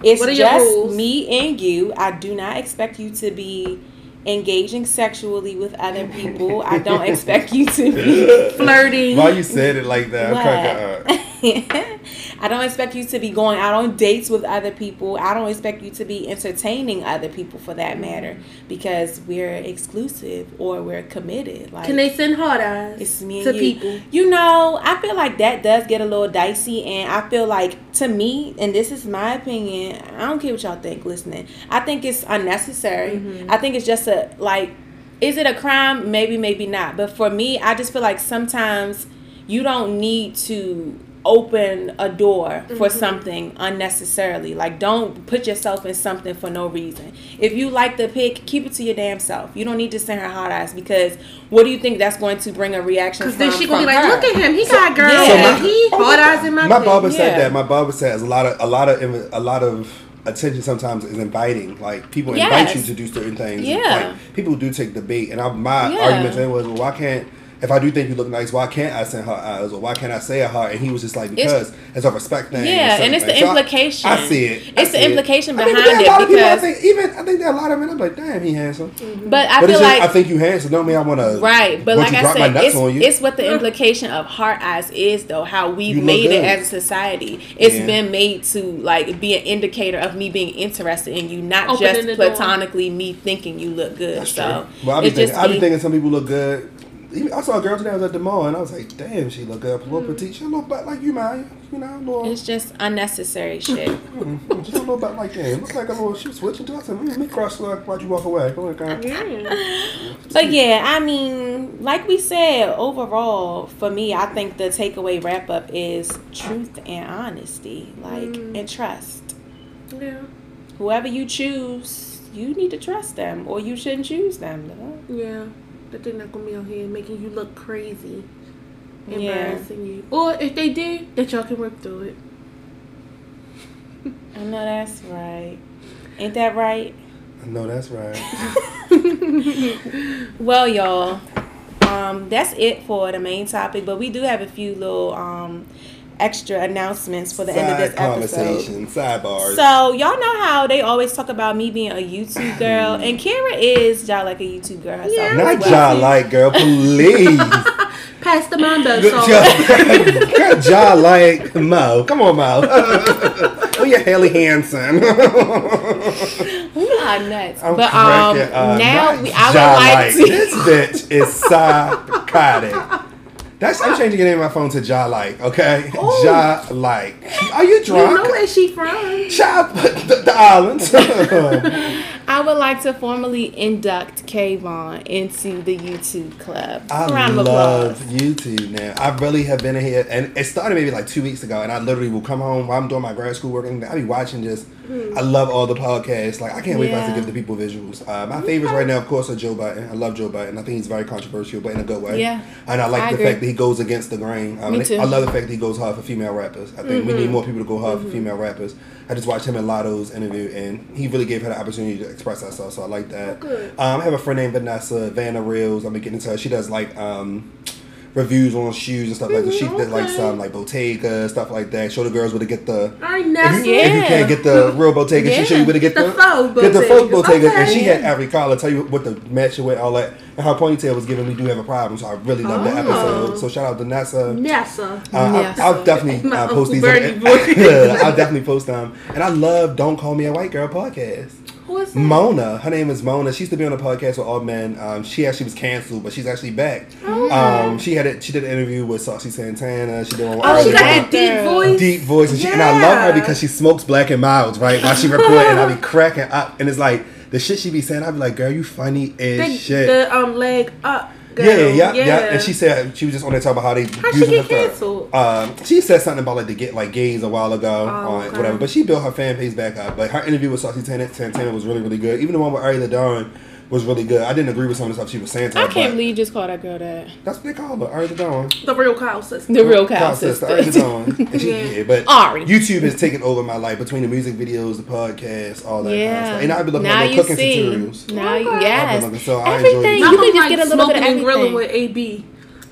[SPEAKER 1] It's
[SPEAKER 2] What are your
[SPEAKER 1] just
[SPEAKER 2] rules?
[SPEAKER 1] me and you. I do not expect you to be engaging sexually with other people. I don't expect you to be
[SPEAKER 2] Flirting.
[SPEAKER 3] Why you said it like that? I'm cracking up.
[SPEAKER 1] I don't expect you to be going out on dates with other people. I don't expect you to be entertaining other people for that matter because we're exclusive or we're committed. Like
[SPEAKER 2] Can they send hard eyes
[SPEAKER 1] it's me
[SPEAKER 2] to
[SPEAKER 1] you.
[SPEAKER 2] people?
[SPEAKER 1] You know, I feel like that does get a little dicey, and I feel like to me, and this is my opinion. I don't care what y'all think. Listening, I think it's unnecessary.
[SPEAKER 2] Mm-hmm.
[SPEAKER 1] I think it's just a like. Is it a crime? Maybe, maybe not. But for me, I just feel like sometimes you don't need to open a door for
[SPEAKER 2] Mm-hmm.
[SPEAKER 1] something unnecessarily. Like, don't put yourself in something for no reason. If you like the pic, keep it to your damn self. You don't need to send her hot eyes because what do you think that's going to bring a reaction
[SPEAKER 2] Because then she gonna be like,
[SPEAKER 1] her?
[SPEAKER 2] look at him, he got girls,
[SPEAKER 1] yeah.
[SPEAKER 2] and he hard eyes in my,
[SPEAKER 3] My
[SPEAKER 2] face.
[SPEAKER 3] barber said
[SPEAKER 1] Yeah.
[SPEAKER 3] that. My barber says a lot of a lot of a lot of attention sometimes is inviting. Like people invite you to do certain things.
[SPEAKER 1] Yeah.
[SPEAKER 3] Like people do take the bait. And I, my
[SPEAKER 1] Yeah.
[SPEAKER 3] argument to him was, well, why can't if I do think you look nice, why can't I send her eyes or why can't I say a heart? And he was just like, because it's, a respect thing.
[SPEAKER 1] Yeah, and it's the.
[SPEAKER 3] So
[SPEAKER 1] implication.
[SPEAKER 3] I, see it. I
[SPEAKER 1] It's the
[SPEAKER 3] see it.
[SPEAKER 1] implication
[SPEAKER 3] I mean,
[SPEAKER 1] behind
[SPEAKER 3] there are
[SPEAKER 1] it
[SPEAKER 3] a lot of people, I think even I think there are a lot of men. I'm like, damn, he handsome. Mm-hmm.
[SPEAKER 1] But I
[SPEAKER 3] but
[SPEAKER 1] feel
[SPEAKER 3] it's just,
[SPEAKER 1] like
[SPEAKER 3] I think you handsome. Don't mean I want to.
[SPEAKER 1] Right, but like I
[SPEAKER 3] drop my
[SPEAKER 1] said,
[SPEAKER 3] nuts
[SPEAKER 1] it's,
[SPEAKER 3] on you.
[SPEAKER 1] it's what the implication of heart eyes is, though. How we've
[SPEAKER 3] You
[SPEAKER 1] made it as a society. It's
[SPEAKER 3] Yeah.
[SPEAKER 1] been made to like be an indicator of me being interested in you, not
[SPEAKER 2] Opening
[SPEAKER 1] just
[SPEAKER 2] the door.
[SPEAKER 1] platonically me thinking you look good.
[SPEAKER 3] That's
[SPEAKER 1] so
[SPEAKER 3] true. Well, I be, thinking,
[SPEAKER 1] just
[SPEAKER 3] I be
[SPEAKER 1] be-
[SPEAKER 3] thinking some people look good. Even, I saw a girl today. I was at the mall, and I was like, "Damn, she look good. A little petite. She a little butt like you, man. You know, little.
[SPEAKER 1] it's just unnecessary shit.
[SPEAKER 3] Mm, she a little butt like that. It looks like a little. She was switching to us. I said, "Mm, "Me cross like why'd you walk away?" Come on, girl.
[SPEAKER 1] But yeah, I mean, like we said, overall, for me, I think the takeaway wrap up is truth and honesty, like
[SPEAKER 2] Mm.
[SPEAKER 1] and trust.
[SPEAKER 2] Yeah,
[SPEAKER 1] Whoever you choose, you need to trust them, or you shouldn't choose them. though.
[SPEAKER 2] yeah. But they're not gonna be out here making you look crazy,
[SPEAKER 1] Yeah.
[SPEAKER 2] embarrassing you. Or if they do, that y'all can work through it.
[SPEAKER 1] I know that's right. Ain't that right?
[SPEAKER 3] I know that's right.
[SPEAKER 1] Well, y'all, um, that's it for the main topic. But we do have a few little um, extra announcements for the end of
[SPEAKER 3] Side
[SPEAKER 1] this episode.
[SPEAKER 3] conversation, sidebars.
[SPEAKER 1] So y'all know how they always talk about me being a YouTube girl, and Kira is y'all like a YouTube girl herself.
[SPEAKER 2] Yeah.
[SPEAKER 1] as
[SPEAKER 3] Not
[SPEAKER 1] well.
[SPEAKER 3] jaw like girl, please.
[SPEAKER 2] Pass the mambo
[SPEAKER 3] Good
[SPEAKER 2] song.
[SPEAKER 3] job. Good job, like Mo. Come on, Mo. oh, yeah, Haley Hansen.
[SPEAKER 1] We are nuts.
[SPEAKER 3] I'm
[SPEAKER 1] but um,
[SPEAKER 3] cracking
[SPEAKER 1] now we, I
[SPEAKER 3] jaw
[SPEAKER 1] would like
[SPEAKER 3] like.
[SPEAKER 1] to.
[SPEAKER 3] This bitch is psychotic. That's I'm ah. changing the name of my phone to Ja like, okay?
[SPEAKER 2] Oh.
[SPEAKER 3] Ja like. Are you drunk?
[SPEAKER 2] You know where she from?
[SPEAKER 3] Child, the, the islands.
[SPEAKER 1] I would like to formally induct Kavon into the YouTube club.
[SPEAKER 3] I
[SPEAKER 1] Round
[SPEAKER 3] love. YouTube now. I really have been in here, and it started maybe like two weeks ago. And I literally will come home while I'm doing my grad school work, and I'll be watching just I love all the podcasts. Like I can't wait for us to give the people visuals. Uh, my favorites right now, of course, are Joe Budden. I love Joe Budden. I think he's very controversial, but in a good way.
[SPEAKER 1] Yeah.
[SPEAKER 3] And I like
[SPEAKER 1] I
[SPEAKER 3] the
[SPEAKER 1] agree.
[SPEAKER 3] fact that he goes against the grain. Um,
[SPEAKER 1] Me too.
[SPEAKER 3] I love the fact that he goes hard for female rappers. I think we need more people to go hard for female rappers. I just watched him and Latto's interview, and he really gave her the opportunity to express herself. So I like that.
[SPEAKER 2] good.
[SPEAKER 3] Um, I have a friend named Vanessa Vanna Reels. I'm gonna get into her. She does like um, reviews on shoes and stuff like that. She did like some like Bottega stuff like that. Show the girls where to get the.
[SPEAKER 2] All right,
[SPEAKER 3] If
[SPEAKER 2] Nessa.
[SPEAKER 3] you, if you can't get the real Bottega, she show you where to get
[SPEAKER 2] The
[SPEAKER 3] the,
[SPEAKER 2] faux
[SPEAKER 3] get the faux
[SPEAKER 2] Bottegas.
[SPEAKER 3] Bottega, and she had every color. Tell you what the match with all that, and her ponytail was giving me do have a problem. So I really love that
[SPEAKER 2] Oh.
[SPEAKER 3] episode. So shout out to Nessa.
[SPEAKER 2] Nessa.
[SPEAKER 3] Uh,
[SPEAKER 1] Yes.
[SPEAKER 3] I'll, I'll definitely uh, post these. On- I'll definitely post them. And I love "Don't Call Me a White Girl" podcast.
[SPEAKER 2] Who is that?
[SPEAKER 3] Mona, her name is Mona. She used to be on a podcast with all men. Um, she actually was canceled, but she's actually back.
[SPEAKER 2] Oh.
[SPEAKER 3] Um, she had a, she did an interview with Saucy Santana. She did one
[SPEAKER 2] Oh, she got that deep voice.
[SPEAKER 3] deep voice, and, she, and I love her because she smokes black and mild, right? While she recording, and I be cracking up, and it's like the shit she be saying. I be like, girl, you funny as
[SPEAKER 2] The,
[SPEAKER 3] shit.
[SPEAKER 2] the um leg up. Girl.
[SPEAKER 3] yeah, yeah, yeah, And she said she was just on there talking about how they
[SPEAKER 2] How she get
[SPEAKER 3] her
[SPEAKER 2] canceled?
[SPEAKER 3] Um, she said something about like to get like gays a while ago
[SPEAKER 2] Oh,
[SPEAKER 3] or
[SPEAKER 2] okay.
[SPEAKER 3] whatever, but she built her fan base back up. Like her interview with Saucy Santana, Santana was really really good. Even the one with Ari Dawn was really good. I didn't agree with some of the stuff she was saying. To
[SPEAKER 1] I can't
[SPEAKER 3] but
[SPEAKER 1] believe you just called that girl that.
[SPEAKER 3] that's what they call her, Ari Dawn.
[SPEAKER 2] The real cow sister.
[SPEAKER 1] The real cow
[SPEAKER 3] sister,
[SPEAKER 1] sister.
[SPEAKER 3] Ari Dawn. And she,
[SPEAKER 2] Yeah.
[SPEAKER 3] yeah, but
[SPEAKER 1] Ari.
[SPEAKER 3] YouTube has taken over my life between the music videos, the podcast, all that kind of
[SPEAKER 1] Yeah.
[SPEAKER 3] stuff. And I've been looking
[SPEAKER 1] now
[SPEAKER 3] at
[SPEAKER 1] you
[SPEAKER 3] the cooking
[SPEAKER 1] see.
[SPEAKER 3] tutorials.
[SPEAKER 1] Now, you,
[SPEAKER 2] Okay.
[SPEAKER 1] yes.
[SPEAKER 3] I've been looking, so I enjoy
[SPEAKER 1] everything.
[SPEAKER 3] it.
[SPEAKER 1] You
[SPEAKER 2] I'm
[SPEAKER 1] can just
[SPEAKER 2] like
[SPEAKER 1] get a little bit of
[SPEAKER 2] smoking and grilling
[SPEAKER 1] everything.
[SPEAKER 2] with AB.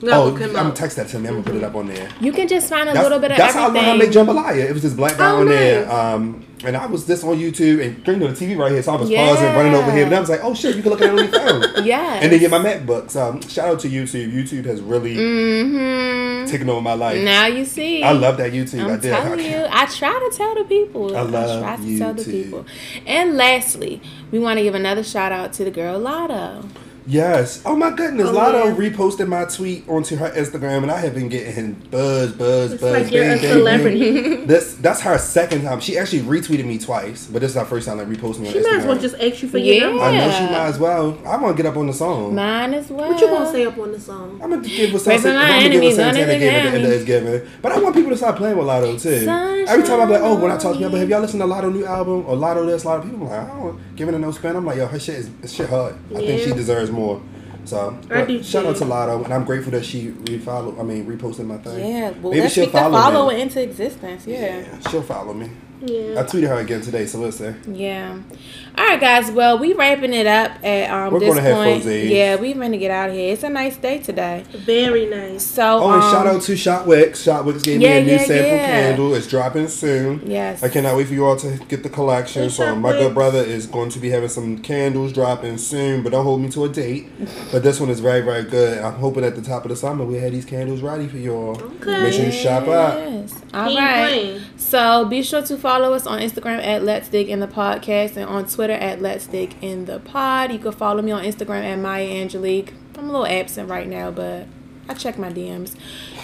[SPEAKER 3] No, Oh,
[SPEAKER 2] Now
[SPEAKER 3] I'm gonna text that to me. I'm gonna put it up on there.
[SPEAKER 1] You can just find a
[SPEAKER 3] That's,
[SPEAKER 1] little bit of
[SPEAKER 3] that's how I learned how to make jambalaya. It was this black guy
[SPEAKER 2] Oh,
[SPEAKER 3] on there, um, and I was this on YouTube and turning to the TV right here, so I was
[SPEAKER 1] Yeah.
[SPEAKER 3] pausing, running over here, and I was like, "Oh shit, you can look at it on your phone."
[SPEAKER 1] yeah.
[SPEAKER 3] And then get my MacBook. So um, shout out to YouTube. YouTube has really
[SPEAKER 1] Mm-hmm.
[SPEAKER 3] taken over my life.
[SPEAKER 1] Now you see.
[SPEAKER 3] I love that YouTube. I
[SPEAKER 1] I'm
[SPEAKER 3] did.
[SPEAKER 1] telling you, I try to tell the people.
[SPEAKER 3] I love
[SPEAKER 1] try to
[SPEAKER 3] you
[SPEAKER 1] tell the people. And lastly, we want to give another shout out to the girl Latto.
[SPEAKER 3] Yes. Oh my goodness.
[SPEAKER 2] Oh,
[SPEAKER 3] Latto
[SPEAKER 2] yeah.
[SPEAKER 3] reposted my tweet onto her Instagram, and I have been getting buzz, buzz,
[SPEAKER 2] It's
[SPEAKER 3] buzz.
[SPEAKER 2] like you're a
[SPEAKER 3] bang, bang,
[SPEAKER 2] celebrity.
[SPEAKER 3] bang. This that's her second time. She actually retweeted me twice, but this is her first time like reposting me on
[SPEAKER 2] She might as well
[SPEAKER 3] Instagram.
[SPEAKER 2] just ask you for
[SPEAKER 1] Yeah.
[SPEAKER 2] your number.
[SPEAKER 3] I know she might as well. I want to get up on the song.
[SPEAKER 1] Mine as well.
[SPEAKER 2] What you gonna say up on the song?
[SPEAKER 3] I'm gonna give what
[SPEAKER 1] Pray
[SPEAKER 3] Santana,
[SPEAKER 1] my
[SPEAKER 3] I'm gonna give what
[SPEAKER 1] enemies,
[SPEAKER 3] Santana gave
[SPEAKER 1] the
[SPEAKER 3] at the end of his giving. But I want people to stop playing with Latto too. Every time I'm like, oh, when I talk to y'all, but have y'all listened to Latto new album or Latto this, Latto people like, I don't giving it no spin. I'm like, yo, her shit is shit hard. I think she deserves more. So
[SPEAKER 2] I
[SPEAKER 3] but shout out to Latto, and I'm grateful that she refollow. I mean, reposted my thing.
[SPEAKER 1] Yeah, well,
[SPEAKER 3] Maybe
[SPEAKER 1] let's
[SPEAKER 3] she'll
[SPEAKER 1] speak the
[SPEAKER 3] follow
[SPEAKER 1] follow
[SPEAKER 3] me.
[SPEAKER 1] it into existence. Yeah.
[SPEAKER 3] Yeah, she'll follow me.
[SPEAKER 2] Yeah, I
[SPEAKER 3] tweeted her again today, so let's see.
[SPEAKER 1] Yeah. All right, guys. Well, we wrapping it up at um
[SPEAKER 3] We're
[SPEAKER 1] this
[SPEAKER 3] gonna have
[SPEAKER 1] point.
[SPEAKER 3] Fozzies.
[SPEAKER 1] Yeah, we're gonna get out of here. It's a nice day today.
[SPEAKER 2] Very nice.
[SPEAKER 1] So
[SPEAKER 3] Oh, and
[SPEAKER 1] um,
[SPEAKER 3] shout out to Shotwix. Shotwix gave
[SPEAKER 1] Yeah,
[SPEAKER 3] me a new
[SPEAKER 1] yeah,
[SPEAKER 3] sample
[SPEAKER 1] yeah.
[SPEAKER 3] candle. It's dropping soon.
[SPEAKER 1] Yes.
[SPEAKER 3] I cannot wait for you all to get the collection.
[SPEAKER 2] Hey,
[SPEAKER 3] So my good brother is going to be having some candles dropping soon, but don't hold me to a date. But this one is very, very good. I'm hoping at the top of the summer we have these candles ready for you all.
[SPEAKER 2] Okay.
[SPEAKER 3] Make sure you shop out.
[SPEAKER 1] Yes. All
[SPEAKER 2] He
[SPEAKER 1] right.
[SPEAKER 2] playing.
[SPEAKER 1] So be sure to follow us on Instagram at Let's Dig in the Podcast and on Twitter at Let's Dig in the Pod. You can follow me on Instagram at Maya Angelique. I'm a little absent right now, but I check my DMs.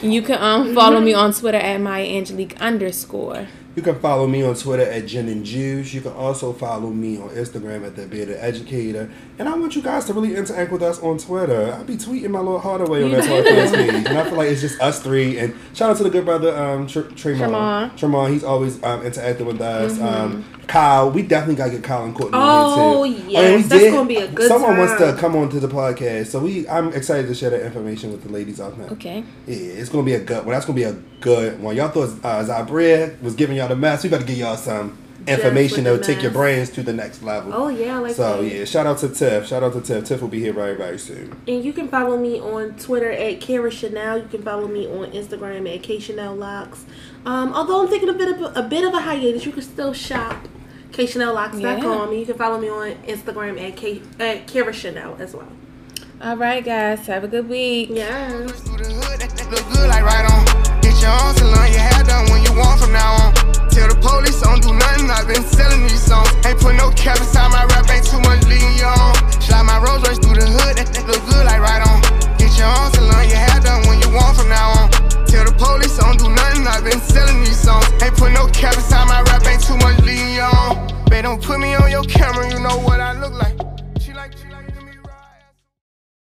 [SPEAKER 1] And you can um follow me on Twitter at Maya Angelique underscore.
[SPEAKER 3] You can follow me on Twitter at Jen and Juice. You can also follow me on Instagram at the Bearded Educator. And I want you guys to really interact with us on Twitter. I'll be tweeting my little heart away on that podcast page. And I feel like it's just us three. And shout out to the good brother, um, Tr- Tremont.
[SPEAKER 1] Tremont.
[SPEAKER 3] Tremont, he's always um, interacting with us. Um, Kyle, we definitely got to get Kyle and Courtney
[SPEAKER 2] Oh,
[SPEAKER 3] in here too.
[SPEAKER 2] yes. That's gonna be a good
[SPEAKER 3] Someone wants to come on to the podcast. So we, I'm excited to share that information with the ladies out there.
[SPEAKER 1] Okay.
[SPEAKER 3] Yeah, it's gonna be a good one. That's gonna be a good one. Y'all thought uh, Zabria was giving y'all the mess. We got to give y'all some information that'll take your brains to the next level.
[SPEAKER 2] Oh yeah, like
[SPEAKER 3] so
[SPEAKER 2] that.
[SPEAKER 3] yeah, shout out to Tiff. Shout out to Tiff. Tiff will be here very very soon.
[SPEAKER 2] And you can follow me on Twitter at Kara Chanel. You can follow me on Instagram at K Chanel Locks. Um, although I'm taking a bit of a, bit of a hiatus, you can still shop K
[SPEAKER 1] Chanel
[SPEAKER 2] Locks.com. You can follow me on Instagram at, K, at Kira Chanel as well.
[SPEAKER 1] All right, guys. Have a good week.
[SPEAKER 2] Yeah.
[SPEAKER 4] Tell the police I don't do nothing, I've been selling these songs. Ain't put no cap inside my rap, ain't too much. Slide my Rolls Royce through the hood, that, look good like right on. Get your own salon, your hair done when you want from now on. Tell the police I don't do nothing, I've been selling these songs. Ain't put no cap inside my rap, ain't too much Leon. on. Babe, don't put me on your camera, you know what I look like.